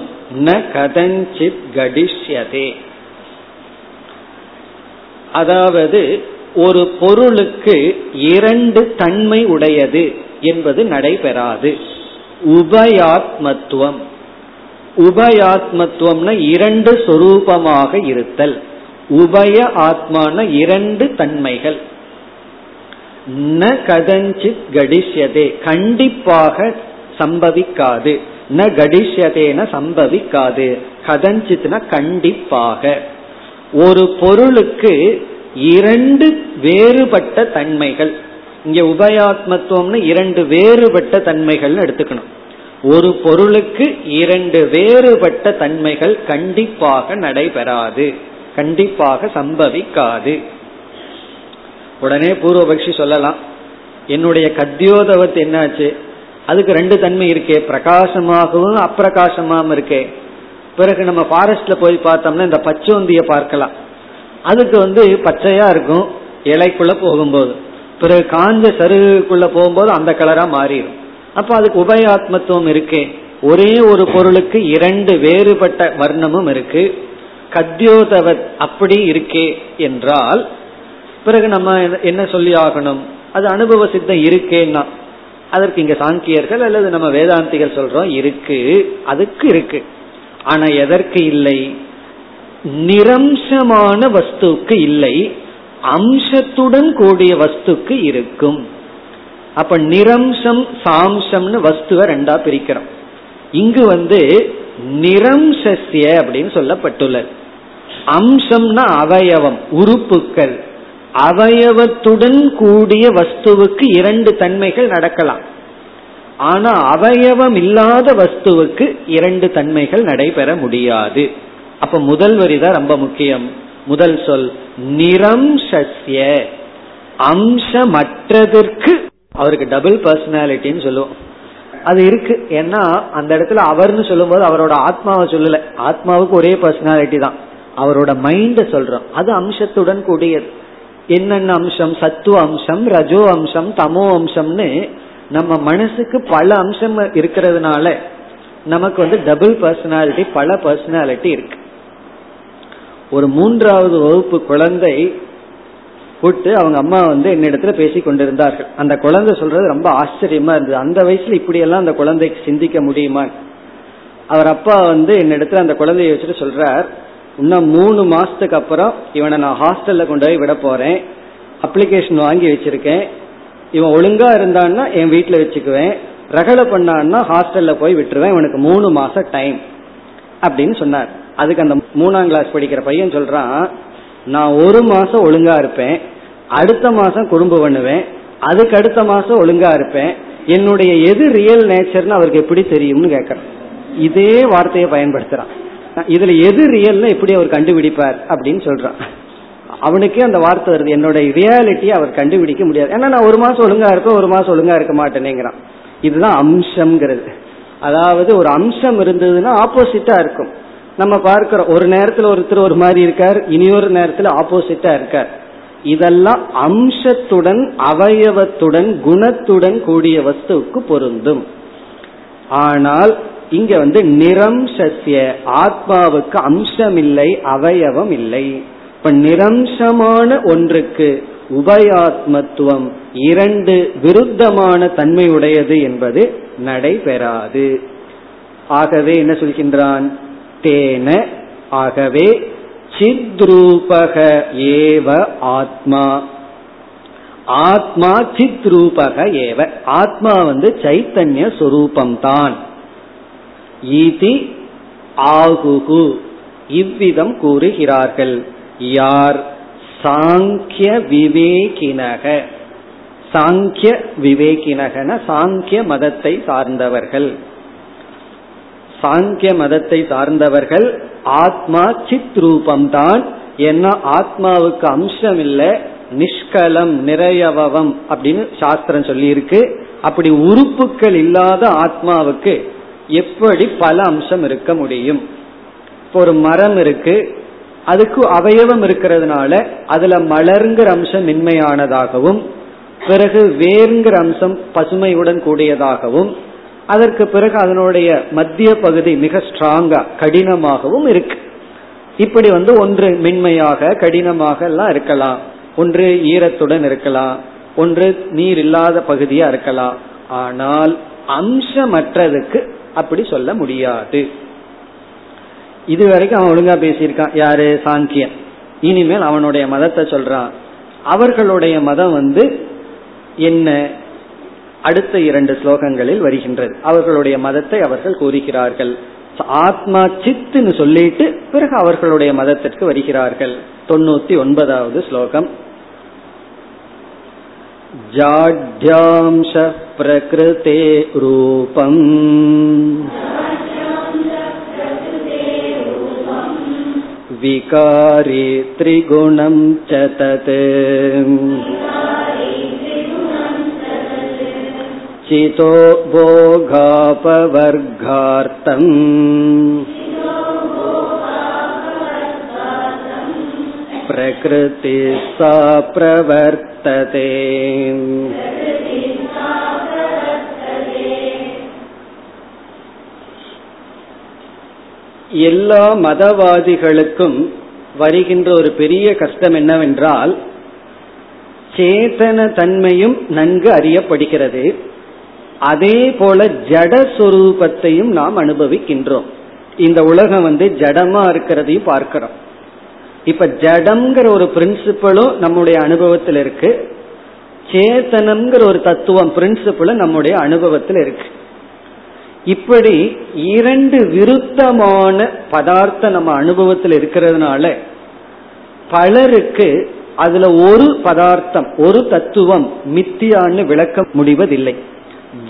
ந கதஞ்சித் கடிஷ்யதே அதாவது ஒரு பொருளுக்கு இரண்டு தன்மை உடையது என்பது நடைபெறாது. உபயாத்மத்துவம். உபயாத்மத்துவம்னா இரண்டு சொரூபமாக இருத்தல். உபய ஆத்மான இரண்டு தன்மைகள். ந கதஞ்சித் கடிஷ்யதே. கண்டிப்பாக சம்பவிக்காது. ந கடிஷ்யதேன சம்பவிக்காது. கதஞ்சித்னா கண்டிப்பாக. ஒரு பொருளுக்கு இரண்டு வேறுபட்ட தன்மைகள். இங்க உபயாத்மத்துவம்னு இரண்டு வேறுபட்ட தன்மைகள் எடுத்துக்கணும். ஒரு பொருளுக்கு இரண்டு வேறுபட்ட தன்மைகள் கண்டிப்பாக நடைபெறாது. கண்டிப்பாக சம்பவிக்காது. உடனே பூர்வபக்ஷி சொல்லலாம் என்னுடைய கத்தியோதவத்து என்னாச்சு? அதுக்கு ரெண்டு தன்மை இருக்கே பிரகாசமாகவும் அப்பிரகாசமாகவும் இருக்கே. பிறகு நம்ம ஃபாரஸ்ட்ல போய் பார்த்தோம்னா இந்த பச்சோந்திய பார்க்கலாம். அதுக்கு வந்து பச்சையா இருக்கும் இலைக்குள்ள போகும்போது. பிறகு காஞ்ச சருகுக்குள்ள போகும்போது அந்த கலரா மாறிடும். அப்ப அதுக்கு உபயாத்மத்துவம் இருக்கே. ஒரே ஒரு பொருளுக்கு இரண்டு வேறுபட்ட வர்ணமும் இருக்கு. கத்தியோதவத் அப்படி இருக்கே என்றால் பிறகு நம்ம என்ன சொல்லி ஆகணும்? அது அனுபவ சித்தம் இருக்கேன்னா அதற்கு இங்க சாங்கியர்கள் அல்லது நம்ம வேதாந்திகள் சொல்றோம் இருக்கு. அதுக்கு இருக்கு. ஆனா எதற்கு இல்லை? நிரம்சமான வஸ்துக்கு இல்லை. அம்சத்துடன் கூடிய வஸ்துக்கு இருக்கும். அப்ப நிரம்சம் சாம்சம்னு வஸ்துவ ரெண்டா பிரிக்கிறோம். இங்கு வந்து நிரம்சசிய அப்படின்னு சொல்லப்பட்டுள்ளது. அம்சம்னா அவயவம் உறுப்புக்கள். அவயவத்துடன் கூடிய வஸ்துவுக்கு இரண்டு தன்மைகள் நடக்கலாம். ஆனா அவயவம் இல்லாத வஸ்துவுக்கு இரண்டு தன்மைகள் நடைபெற முடியாது. அப்ப முதல் வரிதான் ரொம்ப முக்கியம். முதல் சொல் நிரம்சஸ்ய அம்சமற்றதற்கு அவருக்கு டபுள் பர்சனாலிட்டின்னு சொல்லுவோம். அது இருக்கு. ஏன்னா அந்த இடத்துல அவர்னு சொல்லும்போது அவரோட ஆத்மாவை சொல்லல. ஆத்மாவுக்கு ஒரே பர்சனாலிட்டி தான். அவரோட மைண்ட சொல்றோம். அது அம்சத்துடன் கூடியது. என்னென்ன அம்சம்? சத்துவ அம்சம் ரஜோ அம்சம் தமோ அம்சம்னு நம்ம மனசுக்கு பல அம்சம் இருக்கிறதுனால நமக்கு வந்து டபுள் பர்சனாலிட்டி பல பர்சனாலிட்டி இருக்கு. ஒரு மூன்றாவது வகுப்பு குழந்தை கூட்டு அவங்க அம்மா வந்து என்னிடத்துல பேசி கொண்டிருந்தார்கள். அந்த குழந்தை சொல்றது ரொம்ப ஆச்சரியமா இருந்தது. அந்த வயசுல இப்படி எல்லாம் அந்த குழந்தைக்கு சிந்திக்க முடியுமா? அவர் அப்பா வந்து என்னிடத்துல அந்த குழந்தைய வச்சுட்டு சொல்றார் இன்னும் மூணு மாசத்துக்கு அப்புறம் இவனை நான் ஹாஸ்டல்ல கொண்டு போய் விட போறேன். அப்ளிகேஷன் வாங்கி வச்சிருக்கேன். இவன் ஒழுங்கா இருந்தான்னா என் வீட்டுல வச்சுக்குவேன். ரகலை பண்ணான்னா ஹாஸ்டல்ல போய் விட்டுருவேன். இவனுக்கு மூணு மாசம் டைம் அப்படின்னு சொன்னார். அதுக்கு அந்த மூணாம் கிளாஸ் படிக்கிற பையன் சொல்றான் நான் ஒரு மாசம் ஒழுங்கா இருப்பேன். அடுத்த மாசம் குறும்பு பண்ணுவேன். அதுக்கு அடுத்த மாசம் ஒழுங்கா இருப்பேன். என்னுடைய எது ரியல் நேச்சர்னு அவருக்கு எப்படி தெரியும்னு கேட்கறான். இதே வார்த்தையை பயன்படுத்துறான். இதுல எது ரியல்னு எப்படி அவர் கண்டுபிடிப்பார் அப்படின்னு சொல்றான். அவனுக்கே அந்த வார்த்தை வருது. என்னோட ரியாலிட்டியை அவர் கண்டுபிடிக்க முடியாது. ஏன்னா நான் ஒரு மாசம் ஒழுங்கா இருப்பேன் ஒரு மாசம் ஒழுங்கா இருக்க மாட்டேனேங்கிறான். இதுதான் அம்சம்ங்கிறது. அதாவது ஒரு அம்சம் இருந்ததுன்னா ஆப்போசிட்டா இருக்கும். நம்ம பார்க்கிறோம் ஒரு நேரத்துல ஒருத்தர் ஒரு மாதிரி இருக்கார் இனியொரு நேரத்துல ஆப்போசிட்டா இருக்கார். இதெல்லாம் அம்சத்துடன் அவயவத்துடன் குணத்துடன் கூடிய வஸ்துவுக்கு பொருந்தும். ஆனால் இங்க வந்து நிரம்சசிய ஆத்மாவுக்கு அம்சம் இல்லை அவயவம் இல்லை. இப்ப நிரம்சமான ஒன்றுக்கு உபயாத்மத்துவம் இரண்டு விருத்தமான தன்மையுடையது என்பது நடைபெறாது. ஆகவே என்ன சொல்கின்றான்? தேன ஆகவே சித்ரூபக ஏவ ஆத்மா. ஆத்மா சித்ரூபக ஏவ. ஆத்மா வந்து சைத்தன்ய சொரூபம்தான். ஈதி ஆகுகு. இவ்விதம் கூறுகிறார்கள். யார்? சாங்கிய விவேகினக. சாங்கிய விவேகினகன சாங்கிய மதத்தை சார்ந்தவர்கள். சாங்கிய மதத்தை சார்ந்தவர்கள் ஆத்மா சித் ரூபம்தான். ஏன்னா ஆத்மாவுக்கு அம்சம் இல்லை நிஷ்கலம் நிறையவம் அப்படின்னு சாஸ்திரம் சொல்லி இருக்கு அப்படி உறுப்புகள் இல்லாத ஆத்மாவுக்கு எப்படி பல அம்சம் இருக்க முடியும்? இப்போ ஒரு மரம் இருக்கு அதுக்கு அவயவம் இருக்கிறதுனால அதுல மலருங்கிற அம்சம் மென்மையானதாகவும் பிறகு வேர்ங்கிற அம்சம் பசுமையுடன் கூடியதாகவும் அதற்கு பிறகு அதனுடைய மத்திய பகுதி மிக ஸ்ட்ராங்கா கடினமாகவும் இருக்கு. இப்படி வந்து ஒன்று மென்மையாக கடினமாக எல்லாம் இருக்கலாம். ஒன்று ஈரத்துடன் இருக்கலாம். ஒன்று நீர் இல்லாத பகுதியா இருக்கலாம். ஆனால் அம்சமற்றதுக்கு அப்படி சொல்ல முடியாது. இதுவரைக்கும் அவன் ஒழுங்கா பேசியிருக்கான் யாரு சாங்கியன் இனிமேல் அவனுடைய மதத்தை சொல்றான் அவர்களுடைய மதம் வந்து என்ன அடுத்த இரண்டு ஸ்லோகங்களில் வருகின்றது அவர்களுடைய மதத்தை அவர்கள் கூறுகிறார்கள் ஆத்மா சித்துன்னு சொல்லிட்டு பிறகு அவர்களுடைய மதத்திற்கு வருகிறார்கள் தொண்ணூத்தி ஒன்பதாவது ஸ்லோகம் जाढ्यांश प्रकृते रूपम् विकारे त्रिगुणं च तत् चितो भोगापवर्गार्थम् प्रकृति सा प्रवर्तते எல்லா மதவாதிகளுக்கும் வருகின்ற ஒரு பெரிய கஷ்டம் என்னவென்றால் சேதன தன்மையும் நன்கு அறியப்படுகிறது. அதே போல ஜடஸ்வரூபத்தையும் நாம் அனுபவிக்கின்றோம். இந்த உலகம் வந்து ஜடமா இருக்கிறதையும் பார்க்கிறோம். இப்ப ஜடம்ங்கிற ஒரு பிரின்சிபலும் நம்முடைய அனுபவத்தில் இருக்கு. சேத்தனம்ங்கிற ஒரு தத்துவம் பிரின்சிபலும் நம்முடைய அனுபவத்தில் இருக்கு. இப்படி இரண்டு விருத்தமான பதார்த்தம் நம்ம அனுபவத்தில் இருக்கிறதுனால பலருக்கு அதுல ஒரு பதார்த்தம் ஒரு தத்துவம் மித்தியான்னு விளக்க முடிவதில்லை.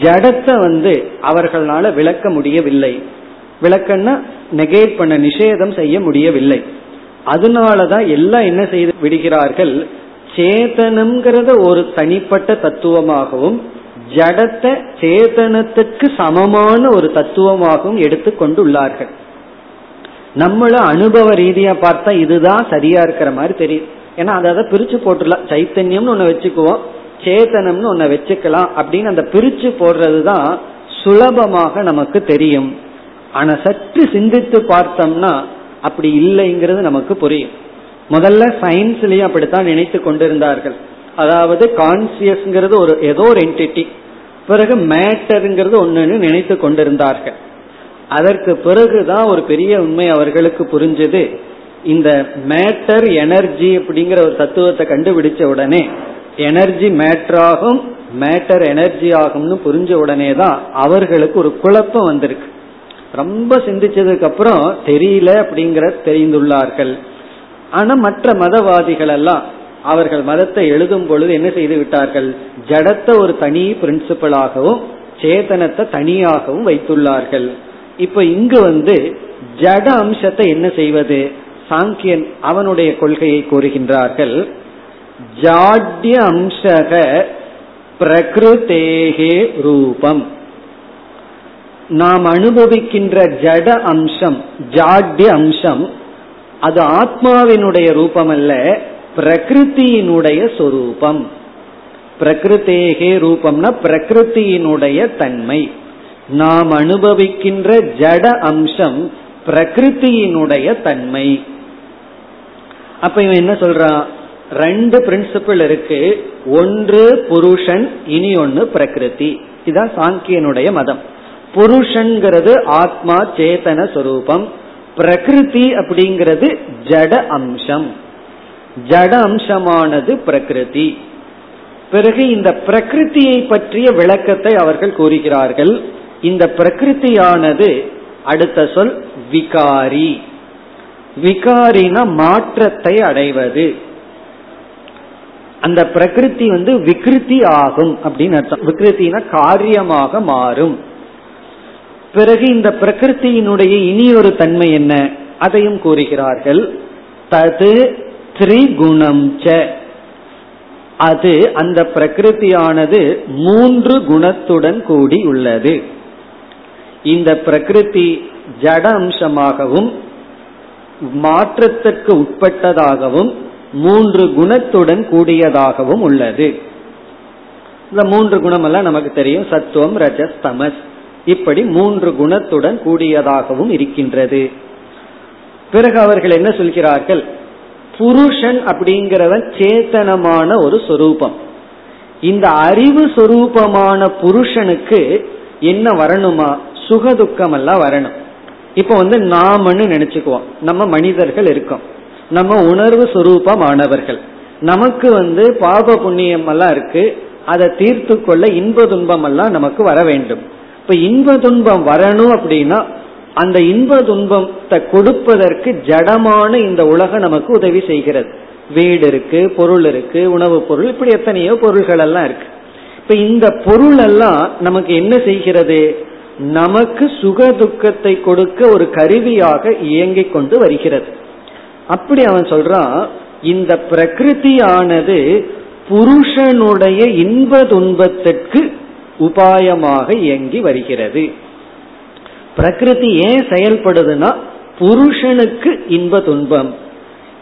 ஜடத்தை வந்து அவர்களால விளக்க முடியவில்லை. விளக்கன்னா நெகேட் பண்ண நிஷேதம் செய்ய முடியவில்லை. அதனாலதான் எல்லாம் என்ன செய்து விடுகிறார்கள்? சேதனம்ங்கிறத ஒரு தனிப்பட்ட தத்துவமாகவும் ஜடத்தை சேதனத்துக்கு சமமான ஒரு தத்துவமாகவும் எடுத்துக்கொண்டுள்ளார்கள். நம்மள அனுபவ ரீதியா பார்த்தா இதுதான் சரியா இருக்கிற மாதிரி தெரியும். ஏன்னா அதை பிரிச்சு போட்டுலாம் சைத்தன்யம்னு ஒன்னு வச்சுக்குவோம். சேதனம்னு ஒன்ன வச்சுக்கலாம். அப்படின்னு அந்த பிரிச்சு போடுறதுதான் சுலபமாக நமக்கு தெரியும். ஆனா சற்று சிந்தித்து பார்த்தோம்னா அப்படி இல்லைங்கிறது நமக்கு புரியும். முதல்ல சயின்ஸ்லயும் அப்படித்தான் நினைத்து கொண்டிருந்தார்கள். அதாவது கான்சியஸ்ங்கிறது ஒரு ஏதோ ஒரு என்டிட்டி பிறகு மேட்டருங்கிறது ஒன்னு நினைத்து கொண்டிருந்தார்கள். அதற்கு பிறகுதான் ஒரு பெரிய உண்மை அவர்களுக்கு புரிஞ்சது. இந்த மேட்டர் எனர்ஜி அப்படிங்கிற ஒரு தத்துவத்தை கண்டுபிடிச்ச உடனே எனர்ஜி மேட்டராகும் மேட்டர் எனர்ஜி ஆகும்னு புரிஞ்ச உடனே தான் அவர்களுக்கு ஒரு குழப்பம் வந்திருக்கு. ரொம்ப சிந்திச்சதுக்கு அப்புறம் தெரியல அப்படிங்கிற தெரிந்துள்ளார்கள். ஆனா மற்ற மதவாதிகள் எல்லாம் அவர்கள் மதத்தை எழுதும் பொழுது என்ன செய்து விட்டார்கள்? ஜடத்தை ஒரு தனி பிரின்சிபலாகவும் சேதனத்தை தனியாகவும் வைத்துள்ளார்கள். இப்ப இங்கு வந்து ஜட அம்சத்தை என்ன செய்வது? சாங்கியன் அவனுடைய கொள்கையை கூறுகின்றார்கள். ஜாட்ய அம்சக பிரகிருதேகே ரூபம். நாம் அனுபவிக்கின்ற ஜட அம்சம் ஜாட்ய அம்சம் அது ஆத்மாவினுடைய ரூபம் அல்ல பிரகிருத்தியினுடைய சொரூபம். பிரகிருத்தேகே ரூபம்னா பிரகிருத்தியினுடைய தன்மை. நாம் அனுபவிக்கின்ற ஜட அம்சம் பிரகிருத்தியினுடைய தன்மை. அப்ப இவன் என்ன சொல்றான்? ரெண்டு பிரின்சிபிள் இருக்கு. ஒன்று புருஷன் இனி ஒன்னு பிரகிருதி இதுதான் சாங்கியனுடைய மதம். புருஷன்கிறது ஆத்மா சேதன சொரூபம். பிரகிருதி அப்படிங்கிறது ஜட அம்சம். ஜட அம்சமானது பிரகிருதி. பிறகு இந்த பிரகிருத்தியை பற்றிய விளக்கத்தை அவர்கள் கூறுகிறார்கள். இந்த பிரகிருத்தியானது அடுத்த சொல் விகாரி. விகாரின மாற்றத்தை அடைவது. அந்த பிரகிருதி வந்து விகிருதி ஆகும் அப்படின்னு அர்த்தம். விகிருத்தின காரியமாக மாறும். பிறகு இந்த பிரகிருத்தியினுடைய இனி ஒரு தன்மை என்ன? அதையும் கூறுகிறார்கள். தது திரிகுணம் ச. அது அந்த பிரகிருதியானது மூன்று குணத்துடன் கூடி உள்ளது இந்த பிரகிருதி ஜட அம்சமாகவும் மாற்றத்திற்கு உட்பட்டதாகவும் மூன்று குணத்துடன் கூடியதாகவும் உள்ளது. இந்த மூன்று குணமெல்லாம் நமக்கு தெரியும். சத்துவம் ரஜஸ் தமஸ். இப்படி மூன்று குணத்துடன் கூடியதாகவும் இருக்கின்றது. பிறகு அவர்கள் என்ன சொல்கிறார்கள்? புருஷன் அப்படிங்கிறவன் சேத்தனமான ஒரு சொரூபம். இந்த அறிவு சொரூபமான புருஷனுக்கு என்ன வரணுமா? சுகதுக்கம் எல்லாம் வரணும். இப்ப வந்து நாமன்னு நினைச்சுக்குவோம். நம்ம மனிதர்கள் இருக்கோம். நம்ம உணர்வு சுரூபமானவர்கள். நமக்கு வந்து பாப புண்ணியம் எல்லாம் இருக்கு. அதை தீர்த்து கொள்ள இன்ப துன்பம் எல்லாம் நமக்கு வர வேண்டும். இப்ப இன்ப துன்பம் வரணும் அப்படின்னா அந்த இன்ப துன்பத்தை கொடுப்பதற்கு ஜடமான இந்த உலகம் நமக்கு உதவி செய்கிறது. வீடு இருக்கு பொருள் இருக்கு உணவு பொருள் இப்படி எத்தனையோ பொருள்கள் எல்லாம் இருக்கு. இப்ப இந்த பொருள் எல்லாம் நமக்கு என்ன செய்கிறது? நமக்கு சுக துக்கத்தை கொடுக்க ஒரு கருவியாக இயங்கிக் கொண்டு வருகிறது. அப்படி அவன் சொல்றான் இந்த பிரகிருதியானது புருஷனுடைய இன்ப துன்பத்திற்கு உபாயமாக இயங்கி வருகிறது. பிரகிருதி ஏன் செயல்படுதுன்னா புருஷனுக்கு இன்ப துன்பம்.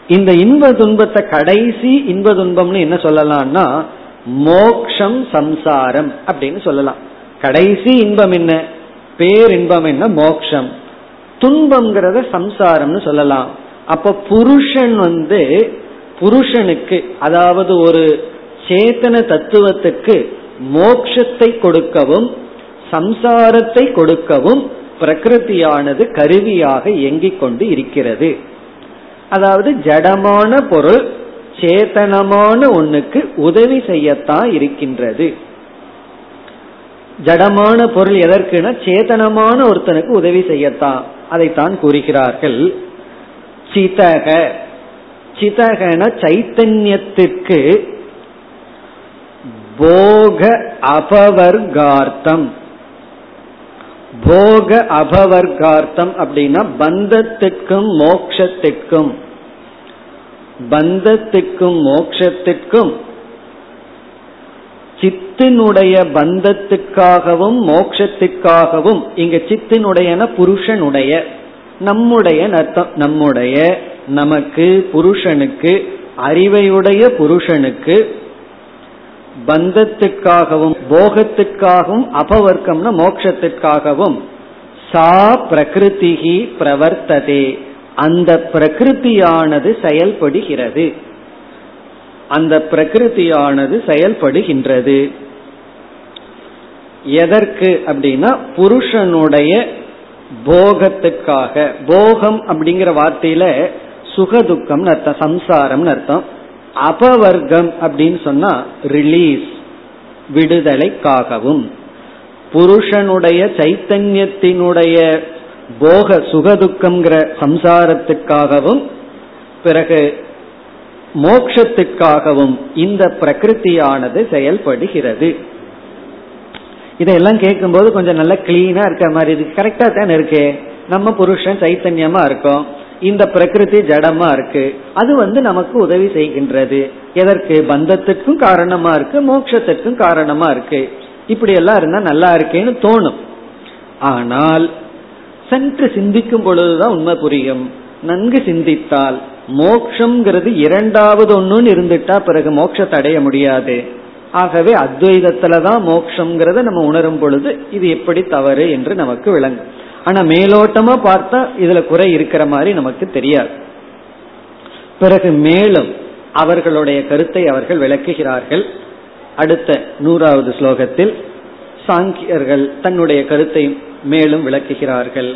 இந்த இன்ப துன்பத்தை கடைசி இன்ப துன்பம்னு என்ன சொல்லலாம்னா மோக்ஷம் சம்சாரம் அப்படின்னு சொல்லலாம். கடைசி இன்பம் என்ன? பேரின்பம் என்ன? மோக்ஷம். துன்பம்ங்கிறத சம்சாரம்னு சொல்லலாம். அப்ப புருஷன் வந்து புருஷனுக்கு அதாவது ஒரு சேத்தன தத்துவத்துக்கு மோக்ஷத்தை கொடுக்கவும் சம்சாரத்தை கொடுக்கவும் பிரகிருதியானது கருவியாக இயங்கிக் கொண்டு இருக்கிறது. அதாவது ஜடமான பொருள் சேத்தனமான ஒண்ணுக்கு உதவி செய்யத்தான் இருக்கின்றது. ஜடமான பொருள் எதற்குனா சேதனமான ஒருத்தனுக்கு உதவி செய்யத்தான். அதைத்தான் கூறுகிறார்கள். சிதக. சிதகன சைத்தன்யத்திற்கு போக அபவர்கார்த்தம். போக அபவர்கார்த்தம் அப்படின்னா பந்தத்திற்கும் மோக்ஷத்திற்கும் பந்தத்திற்கும் மோக்ஷத்திற்கும் சித்தினுடைய பந்தத்துக்காகவும் மோக்ஷத்துக்காகவும் இங்க சித்தினுடையன புருஷனுடைய. நம்முடைய அர்த்தம் நம்முடைய நமக்கு புருஷனுக்கு அறிவையுடைய புருஷனுக்கு பந்தத்துக்காகவும் போகத்துக்காகவும் அபவர்க்கம்னா மோட்சத்திற்காகவும் சா பிரகிருதிகி பிரவர்த்ததே. அந்த பிரகிருதியானது செயல்படுகிறது. அந்த பிரகிருதியானது செயல்படுகின்றது. எதற்கு அப்படின்னா புருஷனுடைய போகத்துக்காக. போகம் அப்படிங்கிற வார்த்தையில சுகதுக்கம் அர்த்தம் சம்சாரம் அர்த்தம். அபவர்க்கம் அப்படின்னு சொன்னா ரிலீஸ் விடுதலைக்காகவும். புருஷனுடைய சைத்தன்யத்தினுடைய போக சுகதுக்கம்ங்கிற சம்சாரத்துக்காகவும் பிறகு மோக்ஷத்துக்காகவும் இந்த பிரகிருதியானது செயல்படுகிறது. இதெல்லாம் கேட்கும்போது கொஞ்சம் நல்லா கிளீனா இருக்க மாதிரி இருக்கு. கரெக்டா தானே இருக்கு. நம்ம புருஷன் சைத்தன்யமா இருக்கோம். இந்த பிரகிருதி ஜடமா இருக்கு. அது வந்து நமக்கு உதவி செய்கின்றது. எதற்கு? பந்தத்துக்கும் காரணமா இருக்கு மோட்சத்துக்கும் காரணமா இருக்கு. இப்படி எல்லாம் இருந்தா நல்லா இருக்கேன்னு தோணும். ஆனால் சென்று சிந்திக்கும் பொழுதுதான் உண்மை புரியும். நன்கு சிந்தித்தால் மோக்ஷங்கிறது இரண்டாவது ஒண்ணுன்னு இருந்துட்டா பிறகு மோட்சத்தை அடைய முடியாது. ஆகவே அத்வைதத்துலதான் மோக்ஷங்கிறத நம்ம உணரும் பொழுது இது எப்படி தவறு என்று நமக்கு விளங்கும். ஆனா மேலோட்டமா பார்த்தா இதுல குறை இருக்கிற மாதிரி நமக்கு தெரியாது பிறகு மேலும் அவர்களுடைய கருத்தை அவர்கள் விளக்குகிறார்கள் அடுத்த நூறாவது ஸ்லோகத்தில் சாங்கியர்கள் தன்னுடைய கருத்தை மேலும் விளக்குகிறார்கள்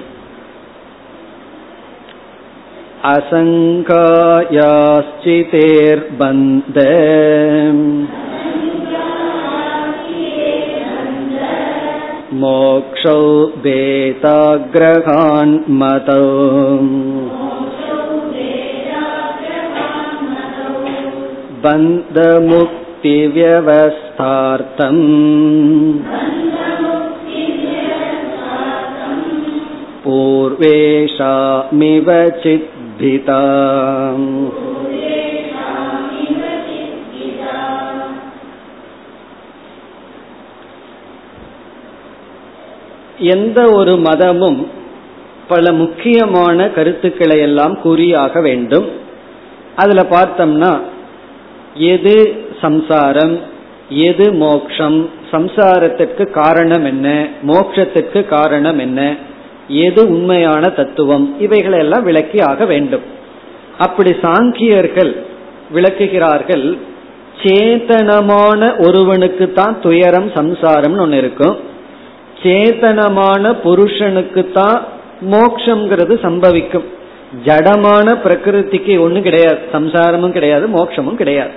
असङ्गायाश्चितेर्बन्ध मोक्षौ बेताग्रहान्मतौ बन्धमुक्तिव्यवस्थार्थम् पूर्वेषामिव चिद्भिता எந்த ஒரு மதமும் பல முக்கியமான கருத்துக்களை எல்லாம் கூறியாக வேண்டும். அதுல பார்த்தோம்னா எது சம்சாரம் எது மோக்ஷம் சம்சாரத்திற்கு காரணம் என்ன மோக்ஷத்திற்கு காரணம் என்ன எது உண்மையான தத்துவம் இவைகளை எல்லாம் விளக்கி ஆக வேண்டும். அப்படி சாங்கியர்கள் விளக்குகிறார்கள் சேத்தனமான ஒருவனுக்கு தான் துயரம் சம்சாரம்னு ஒன்று இருக்கும். சேதனமான புருஷனுக்கு தான் மோக்ஷங்கிறது சம்பவிக்கும். ஜடமான பிரகிருதிக்கு ஒன்றும் கிடையாது. சம்சாரமும் கிடையாது மோட்சமும் கிடையாது.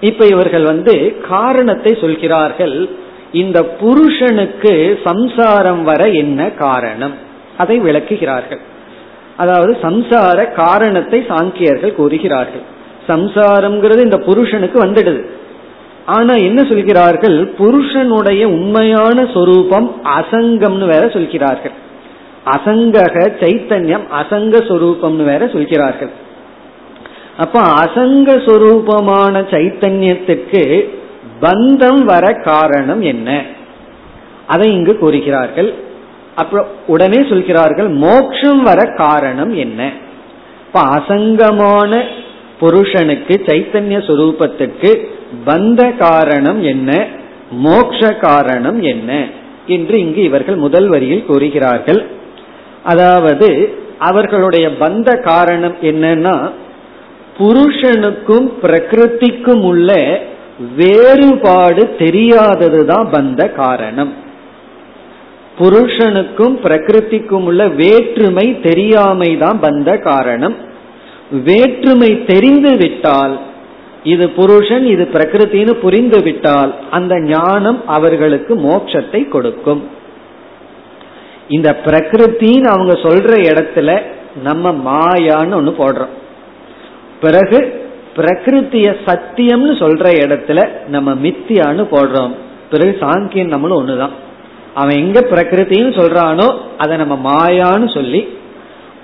இப்ப இவர்கள் வந்து காரணத்தை சொல்கிறார்கள். இந்த புருஷனுக்கு சம்சாரம் வர என்ன காரணம்? அதை விளக்குகிறார்கள். அதாவது சம்சார காரணத்தை சாங்கியர்கள் கூறுகிறார்கள். சம்சாரம்ங்கிறது இந்த புருஷனுக்கு வந்துடுது. ஆனா என்ன சொல்கிறார்கள்? புருஷனுடைய உண்மையான சொரூபம் அசங்கம்னு வேற சொல்கிறார்கள். அசங்கக சைத்தன்யம் அசங்க சொரூபம்னு வேற சொல்கிறார்கள். அப்ப அசங்க சொரூபமான சைத்தன்யத்துக்கு பந்தம் வர காரணம் என்ன? அதை இங்கு கூறுகிறார்கள். அப்புறம் உடனே சொல்கிறார்கள் மோக்ஷம் வர காரணம் என்ன? இப்ப அசங்கமான புருஷனுக்கு சைத்தன்ய சுரூபத்துக்கு பந்த காரணம் என்ன? மோக்ஷ காரணம் என்ன? என்று இங்கு இவர்கள் முதல் வரியில் கூறுகிறார்கள். அதாவது அவர்களுடைய பந்த காரணம் என்னன்னா புருஷனுக்கும் பிரகிருதிக்கும் உள்ள வேறுபாடு தெரியாததுதான் பந்த காரணம் புருஷனுக்கும் பிரகிருதிக்கும் உள்ள வேற்றுமை தெரியாமை தான் பந்த காரணம் வேற்றுமை தெரிந்து விட்டால் இது புருஷன் இது பிரகிருத்தின்னு புரிந்து விட்டால் அந்த ஞானம் அவர்களுக்கு மோட்சத்தை கொடுக்கும். இந்த பிரகிருத்தின்னு அவங்க சொல்ற இடத்துல நம்ம மாயான்னு ஒண்ணு போடுறோம். பிறகு பிரகிருத்திய சத்தியம்னு சொல்ற இடத்துல நம்ம மித்தியான்னு போடுறோம். பிறகு சாங்கியம் நம்மளும் ஒண்ணுதான். அவன் எங்க பிரகிருத்தின்னு சொல்றானோ அதை நம்ம மாயான்னு சொல்லி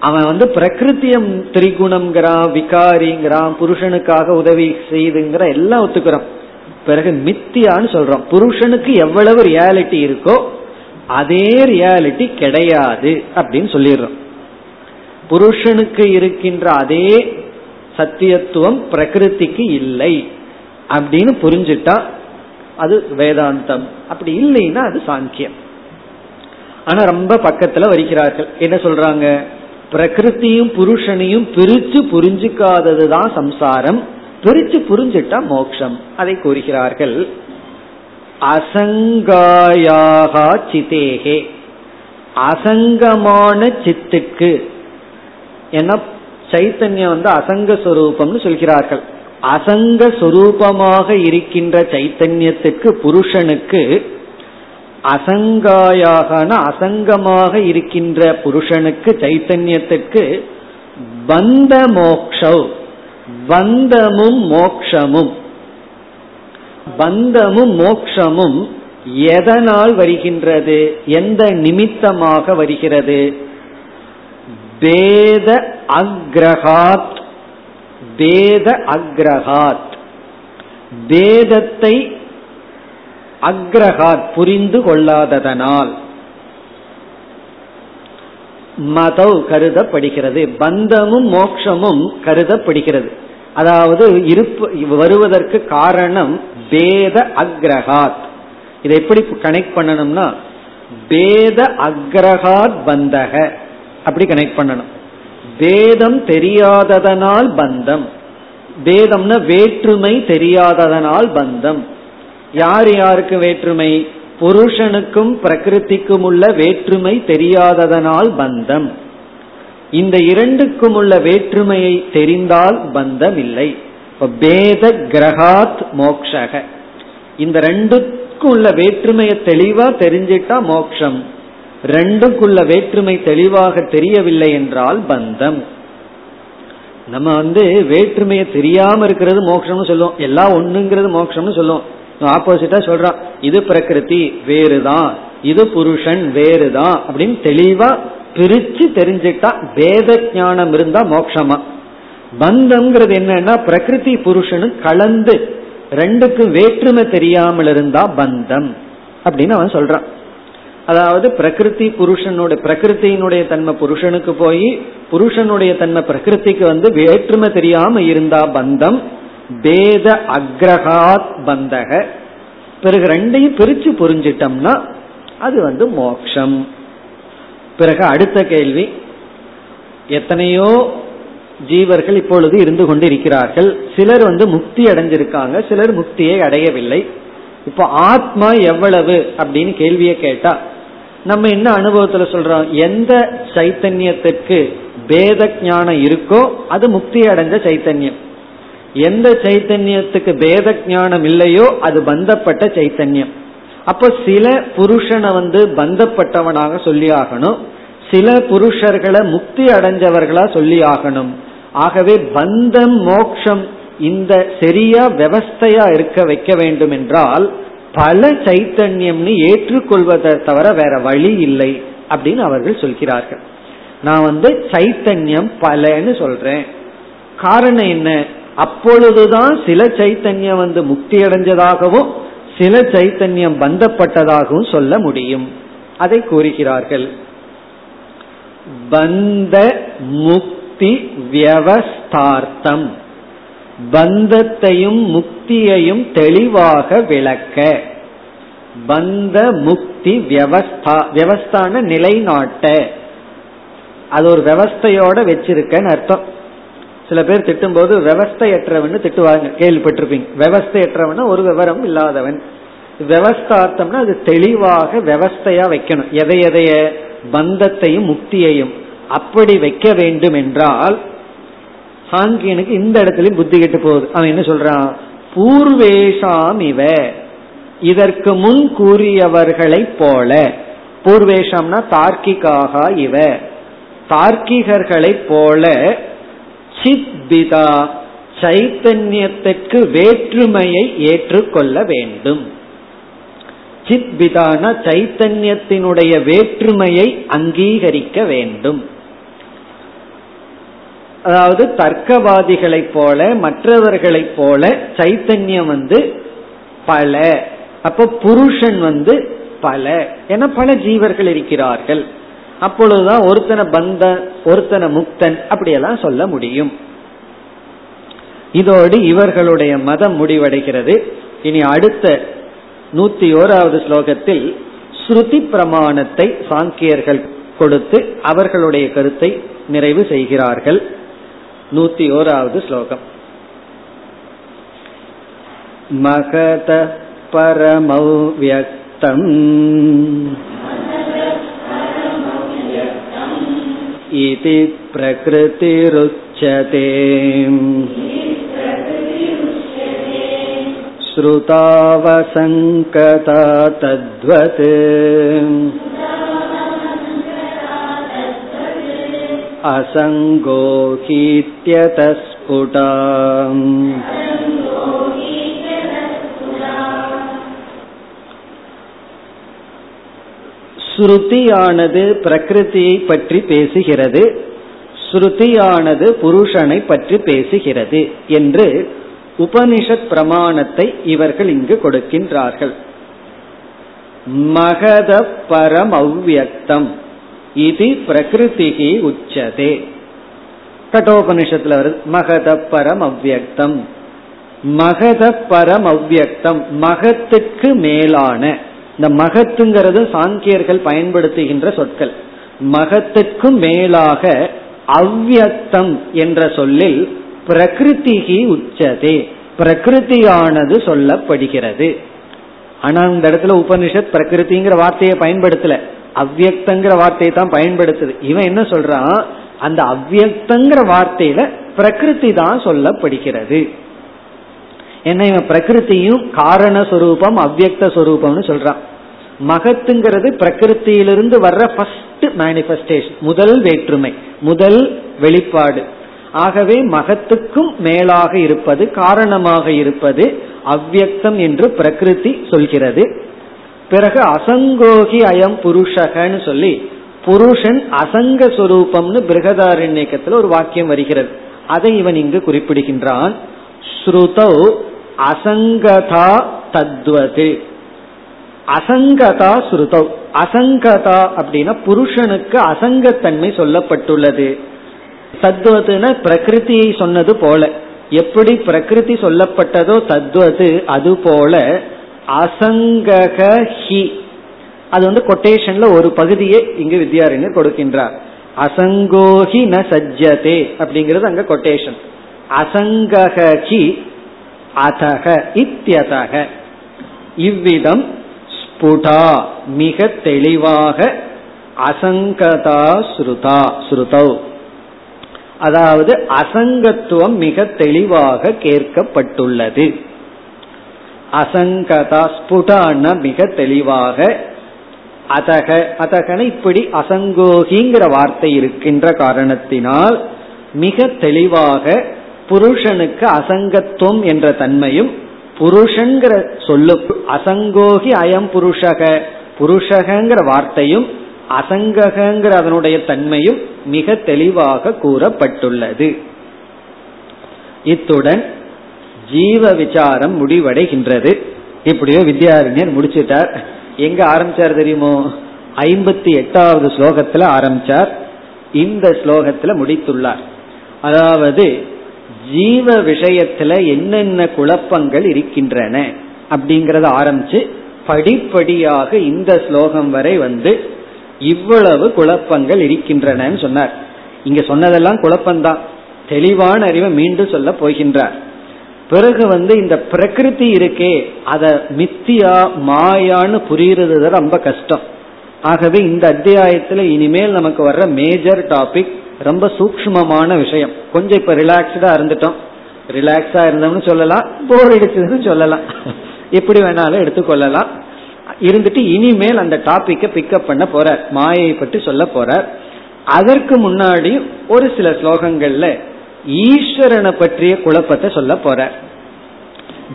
அவன் வந்து பிரகிருத்தியம் திரிகுணம்ங்கிறான் விகாரிங்கிறான் புருஷனுக்காக உதவி செய்துங்கிற எல்லாம் ஒத்துக்கிறான் பிறகு மித்தியான்னு சொல்றோம். புருஷனுக்கு எவ்வளவு ரியாலிட்டி இருக்கோ அதே ரியாலிட்டி கிடையாது அப்படின்னு சொல்லிடுறோம். புருஷனுக்கு இருக்கின்ற அதே சத்தியத்துவம் பிரகிருதிக்கு இல்லை அப்படின்னு புரிஞ்சுட்டா அது வேதாந்தம். அப்படி இல்லைன்னா அது சாங்கியம். ஆனா ரொம்ப பக்கத்துல வரிக்கிறார்கள். என்ன சொல்றாங்க? பிரகிருத்தியும் புருஷனையும் பிரிச்சு புரிஞ்சுக்காததுதான் சம்சாரம். பிரிச்சு புரிஞ்சிட்டா மோக்ஷம். அதை கூறுகிறார்கள். அசங்காயாக சிதேகே அசங்கமான சித்துக்கு. என்ன சைத்தன்யம் வந்து அசங்க சொரூபம்னு சொல்கிறார்கள். அசங்க சொரூபமாக இருக்கின்ற சைத்தன்யத்துக்கு புருஷனுக்கு அசங்காயாகன அசங்கமாக இருக்கின்ற புருஷனுக்கு சைத்தன்யத்துக்கு பந்த மோக்ஷவ் பந்தமும் மோக்ஷமும். பந்தமும் மோக்ஷமும் எதனால் வருகின்றது? எந்த நிமித்தமாக வருகிறது? பேத அக்ரஹாத் பேத அக்ரஹாத். பேதத்தை அக்ரஹாத் புரிந்து கொள்ளாததனால் மதவ் கருதப்படுகிறது பந்தமும் மோக்ஷமும் கருதப்படுகிறது. அதாவது இருப்பு வருவதற்கு காரணம் பேத அக்ரஹாத் இதை எப்படி கனெக்ட் பண்ணணும்னா பேத அக்ரஹாத் பந்தக. அப்படி கனெக்ட் பண்ணணும். பேதம் தெரியாததனால் பந்தம். பேதம்னா வேற்றுமை தெரியாததனால் பந்தம். யார் யாருக்கு வேற்றுமை? புருஷனுக்கும் பிரகிருதிக்கும் உள்ள வேற்றுமை தெரியாததனால் பந்தம். இந்த இரண்டுக்கும் உள்ள வேற்றுமையை தெரிந்தால் பந்தம் இல்லை பேத கிரகாத் மோக்ஷக. இந்த ரெண்டுக்கும் உள்ள வேற்றுமையை தெளிவா தெரிஞ்சிட்டா மோக்ஷம். ரெண்டுக்குள்ள வேற்றுமை தெளிவாக தெரியவில்லை என்றால் பந்தம். நம்ம வந்து வேற்றுமையை தெரியாம இருக்கிறது மோட்சம்னு சொல்லுவோம். எல்லாம் ஒண்ணுங்கிறது மோட்சம்னு சொல்லுவோம். ஆப்போசிட்டா சொல்றான் இது பிரகிருதி வேறுதான். இது புருஷன் வேறுதான். அப்படின்னு தெளிவா பிரிச்சு தெரிஞ்சுட்டா வேத ஞானம் இருந்தா மோட்சமா. பந்தம்ங்கிறது என்னன்னா பிரகிருதி புருஷனும் கலந்து ரெண்டுக்கும் வேற்றுமை தெரியாமல் இருந்தா பந்தம் அப்படின்னு அவன் சொல்றான். அதாவது பிரகிருதி புருஷனுடைய பிரகிருத்தினுடைய தன்மை புருஷனுக்கு போய் புருஷனுடைய தன்மை பிரகிருதிக்கு வந்து வேற்றுமை தெரியாம இருந்தா பந்தம். பேத அக்ரஹாத் பந்தக. பிறகு ரெண்டையும் பிரிச்சு புரிஞ்சிட்டோம்னா அது வந்து மோக்ஷம். பிறகு அடுத்த கேள்வி எத்தனையோ ஜீவர்கள் இப்பொழுது இருந்து கொண்டு இருக்கிறார்கள் சிலர் வந்து முக்தி அடைஞ்சிருக்காங்க சிலர் முக்தியை அடையவில்லை. இப்போ ஆத்மா எவ்வளவு அப்படின்னு கேள்வியை கேட்டா நம்ம என்ன அனுபவத்துல சொல்றோம்? எந்த சைத்தன்யத்துக்கு பேத ஞானம் இருக்கோ அது முக்தி அடைஞ்ச சைத்தன்யம். எந்த சைத்தன்யத்துக்கு பேத ஞானம் இல்லையோ அது பந்தப்பட்ட சைத்தன்யம். அப்ப சில புருஷனை வந்து பந்தப்பட்டவனாக சொல்லி ஆகணும். சில புருஷர்களை முக்தி அடைஞ்சவர்களா சொல்லி ஆகணும். ஆகவே பந்தம் மோக்ஷம் இந்த சரியா விவஸ்தையா இருக்க வைக்க வேண்டும் என்றால் பல சைத்தன்யம்னு ஏற்றுக்கொள்வதை தவிர வேற வழி இல்லை அப்படின்னு அவர்கள் சொல்கிறார்கள். நான் வந்து சைத்தன்யம் பலன்னு சொல்றேன். காரணம் என்ன? அப்பொழுதுதான் சில சைத்தன்யம் வந்து முக்தி அடைஞ்சதாகவும் சில சைத்தன்யம் பந்தப்பட்டதாகவும் சொல்ல முடியும். அதை கூறுகிறார்கள். பந்த முக்தி வியவஸ்தார்த்தம். பந்தத்தையும் முக்தியையும் தெளிவாக விளக்க. பந்த முக்தி வியவஸ்தா வியவஸ்தான நிலைநாட்ட. அது ஒரு விவஸ்தையோட வச்சிருக்கன்னு அர்த்தம். சில பேர் திட்டும் போது விவஸ்தையற்றவன் திட்டுவாங்க. கேள்விப்பட்டிருப்பீங்க. விவஸ்தையற்றவன் ஒரு விவரம் இல்லாதவன். விவஸ்தார்த்தம்னா அது தெளிவாக விவஸ்தையா வைக்கணும். எதை எதைய? பந்தத்தையும் முக்தியையும். அப்படி வைக்க வேண்டும் என்றால் சாங்கியனுக்கு இந்த இடத்துலயும் புத்தி கெட்டு போகுது. அவன் என்ன சொல்றான்? பூர்வேஷாம் இவ இதற்கு முன் கூறியவர்களை போல. பூர்வேஷம்னா தார்க்கிகாக இவ. தார்க்கிகர்களை போல சித்பிதா சைத்தன்யத்திற்கு வேற்றுமையை ஏற்றுக்கொள்ள வேண்டும். சித்பிதான சைத்தன்யத்தினுடைய வேற்றுமையை அங்கீகரிக்க வேண்டும். அதாவது தர்க்கவாதிகளைப் போல மற்றவர்களைப் போல சைத்தன்யம் வந்து பல. அப்ப புருஷன் வந்து பல. என பல ஜீவர்கள் இருக்கிறார்கள். அப்பொழுதுதான் ஒருத்தனை பந்த ஒருத்தனை முக்தன் அப்படியெல்லாம் சொல்ல முடியும். இதோடு இவர்களுடைய மதம் முடிவடைகிறது. இனி அடுத்த நூத்தி ஓராவது ஸ்லோகத்தில் ஸ்ருதி பிரமாணத்தை சாங்கியர்கள் கொடுத்து அவர்களுடைய கருத்தை நிறைவு செய்கிறார்கள். நூத்தி ஓராவது ஸ்லோகம். மகத பரமௌவியக்தம் इति प्रकृतिरुच्यते। श्रुतावसङ्कता तद्वत्। असङ्गो हीत्यतस्पृहः ஸ்ருதியானது பிரகிருதியை பற்றி பேசுகிறது. ஸ்ருதியானது புருஷனை பற்றி பேசுகிறது என்று உபனிஷத் பிரமாணத்தை இவர்கள் இங்கு கொடுக்கின்றார்கள். மகத பரம் அவ்வக்தம் இது பிரகிருதிகி உச்சதே. கட்டோபனிஷத்துல வருது மகத பரம் அவ்வக்தம் மகத பரம் அவ்வக்தம் மகத்துக்கு மேலான இந்த மகத்துங்கிறது சாங்கியர்கள் பயன்படுத்துகின்ற சொற்கள். மகத்துக்கும் மேலாக அவ்வியத்தம் என்ற சொல்லில் பிரகிருதிகி உச்சதே. பிரகிருதியானது சொல்லப்படுகிறது. ஆனா இந்த இடத்துல உபனிஷத் பிரகிருதிங்கிற வார்த்தையை பயன்படுத்தல. அவ்வியக்தங்கிற வார்த்தையை தான் பயன்படுத்துது. இவன் என்ன சொல்றான்? அந்த அவ்வியக்தங்கிற வார்த்தையில பிரகிருதி தான் சொல்லப்படுகிறது. ஏன்னா இவன் பிரகிருத்தியும் காரணஸ்வரூபம் அவ்வியக்த சொரூபம்னு சொல்றான். மகத்துங்கிறது பிரகிருத்தியிலிருந்து வர்ற ஃபர்ஸ்ட் மேனிபெஸ்டேஷன் முதல் வேற்றுமை முதல் வெளிப்பாடு. ஆகவே மகத்துக்கும் மேலாக இருப்பது காரணமாக இருப்பது அவ்வியக்தம் என்று பிரகிருதி சொல்கிறது. பிறகு அசங்கோகி அயம் புருஷகன்னு சொல்லி புருஷன் அசங்க சொரூபம்னு பிருகதாரண்யக்கத்தில் ஒரு வாக்கியம் வருகிறது. அதை இவன் இங்கு குறிப்பிடுகின்றான். ஸ்ருதௌ அசங்கதா தத்வது. அசங்கதா ஸ்ருதௌ. அசங்கதா அப்படின்னா புருஷனுக்கு அசங்கத்தன்மை சொல்லப்பட்டுள்ளது. தத்வதுன பிரகிருதியை சொன்னது போல. எப்படி பிரகிருதி சொல்லப்பட்டதோ தத்வது அது போல அசங்கக ஹி. அது வந்து கொட்டேஷன்ல ஒரு பகுதியை இங்கு வித்யாரண்யர் கொடுக்கின்றார். அசங்கோஹி ந சஜ்ஜதே அப்படிங்கிறது அங்க கொட்டேஷன் அசங்ககி அதக இத்தியதக. இவ்விதம் ஸ்புடா மிக தெளிவாக அசங்கதா ஸ்ருதா ஸ்ருதௌ. அதாவது அசங்கத்துவம் மிக தெளிவாக கேட்கப்பட்டுள்ளது. அசங்கதா ஸ்புடான மிக தெளிவாக அதக அதகன இப்படி அசங்கோகிங்கிற வார்த்தை இருக்கின்ற காரணத்தினால் மிக தெளிவாக புருஷனுக்கு அசங்கத்துவம் என்ற தன்மையும் புருஷங்கிற சொல்லு அசங்கோகி அயம் புருஷக. புருஷகங்கிற வார்த்தையும் அசங்ககங்கிற அதனுடைய தன்மையும் மிக தெளிவாக கூறப்பட்டுள்ளது. இத்துடன் ஜீவ விசாரம் முடிவடைகின்றது. இப்படியோ வித்யாரண்யர் முடிச்சிட்டார். எங்க ஆரம்பிச்சார் தெரியுமோ? ஐம்பத்தி எட்டாவது ஸ்லோகத்துல ஆரம்பிச்சார். இந்த ஸ்லோகத்துல முடித்துள்ளார். அதாவது ஜீவ விஷயத்துல என்னென்ன குழப்பங்கள் இருக்கின்றன அப்படிங்கறத ஆரம்பிச்சு படிப்படியாக இந்த ஸ்லோகம் வரை வந்து இவ்வளவு குழப்பங்கள் இருக்கின்றனன்னு சொன்னார். இங்க சொன்னதெல்லாம் குழப்பம்தான். தெளிவான அறிவை மீண்டும் சொல்ல போகின்றார். பிறகு வந்து இந்த பிரகிருதி இருக்கே அத மித்தியா மாயான்னு புரியுறது ரொம்ப கஷ்டம். ஆகவே இந்த அத்தியாயத்துல இனிமேல் நமக்கு வர்ற மேஜர் டாபிக் ரொம்ப சூக்மமான விஷயம். கொஞ்சம் இப்ப ரிலாக்ஸ்டா இருந்துட்டோம். ரிலாக்ஸா இருந்தோம்னு சொல்லலாம். போர் அடிச்சதுன்னு சொல்லலாம். எப்படி வேணாலும் எடுத்துக்கொள்ளலாம். இருந்துட்டு இனிமேல் அந்த டாபிக்கை பிக்கப் பண்ண போறார். மாயை பற்றி சொல்ல போறார். அதற்கு முன்னாடி ஒரு சில ஸ்லோகங்கள்ல ஈஸ்வரனை பற்றிய குழப்பத்தை சொல்ல போறார்.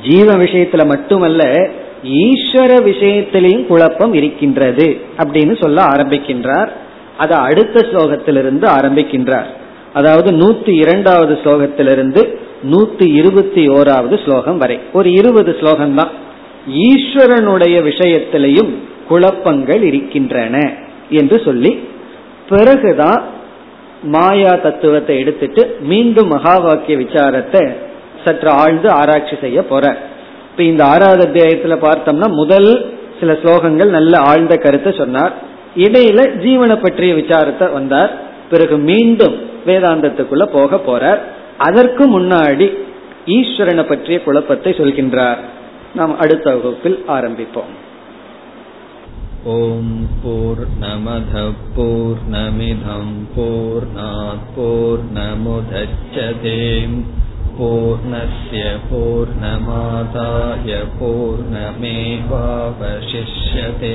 ஜீவ விஷயத்துல மட்டுமல்ல ஈஸ்வர விஷயத்திலையும் குழப்பம் இருக்கின்றது அப்படின்னு சொல்ல ஆரம்பிக்கின்றார். அதை அடுத்த ஸ்லோகத்திலிருந்து ஆரம்பிக்கின்றார். அதாவது நூத்தி இரண்டாவது ஸ்லோகத்திலிருந்து நூத்தி இருபத்தி ஓராவது ஸ்லோகம் வரை. ஒரு இருபது ஸ்லோகம் தான் ஈஸ்வரனுடைய விஷயத்திலையும் குழப்பங்கள் இருக்கின்றன என்று சொல்லி பிறகுதான் மாயா தத்துவத்தை எடுத்துட்டு மீண்டும் மகா வாக்கிய விசாரத்தை சற்று ஆழ்ந்து ஆராய்ச்சி செய்ய போற. இப்ப இந்த ஆறாவது அத்தியாயத்துல பார்த்தோம்னா முதல் சில ஸ்லோகங்கள் நல்ல ஆழ்ந்த கருத்தை சொன்னார். இடையில ஜீவனை பற்றிய விசாரத்தை வந்தார் பிறகு மீண்டும் வேதாந்தத்துக்குள்ள போக போறார் அதற்கு முன்னாடி ஈஸ்வரனை பற்றிய குழப்பத்தை சொல்கின்றார் நாம் அடுத்த வகுப்பில் ஆரம்பிப்போம் ॐ पूर्णमधः पूर्णमिधं पूर्णात् पूर्णमुदच्छते पूर्णस्य पूर्णमादाय पूर्णमेवावशिष्यते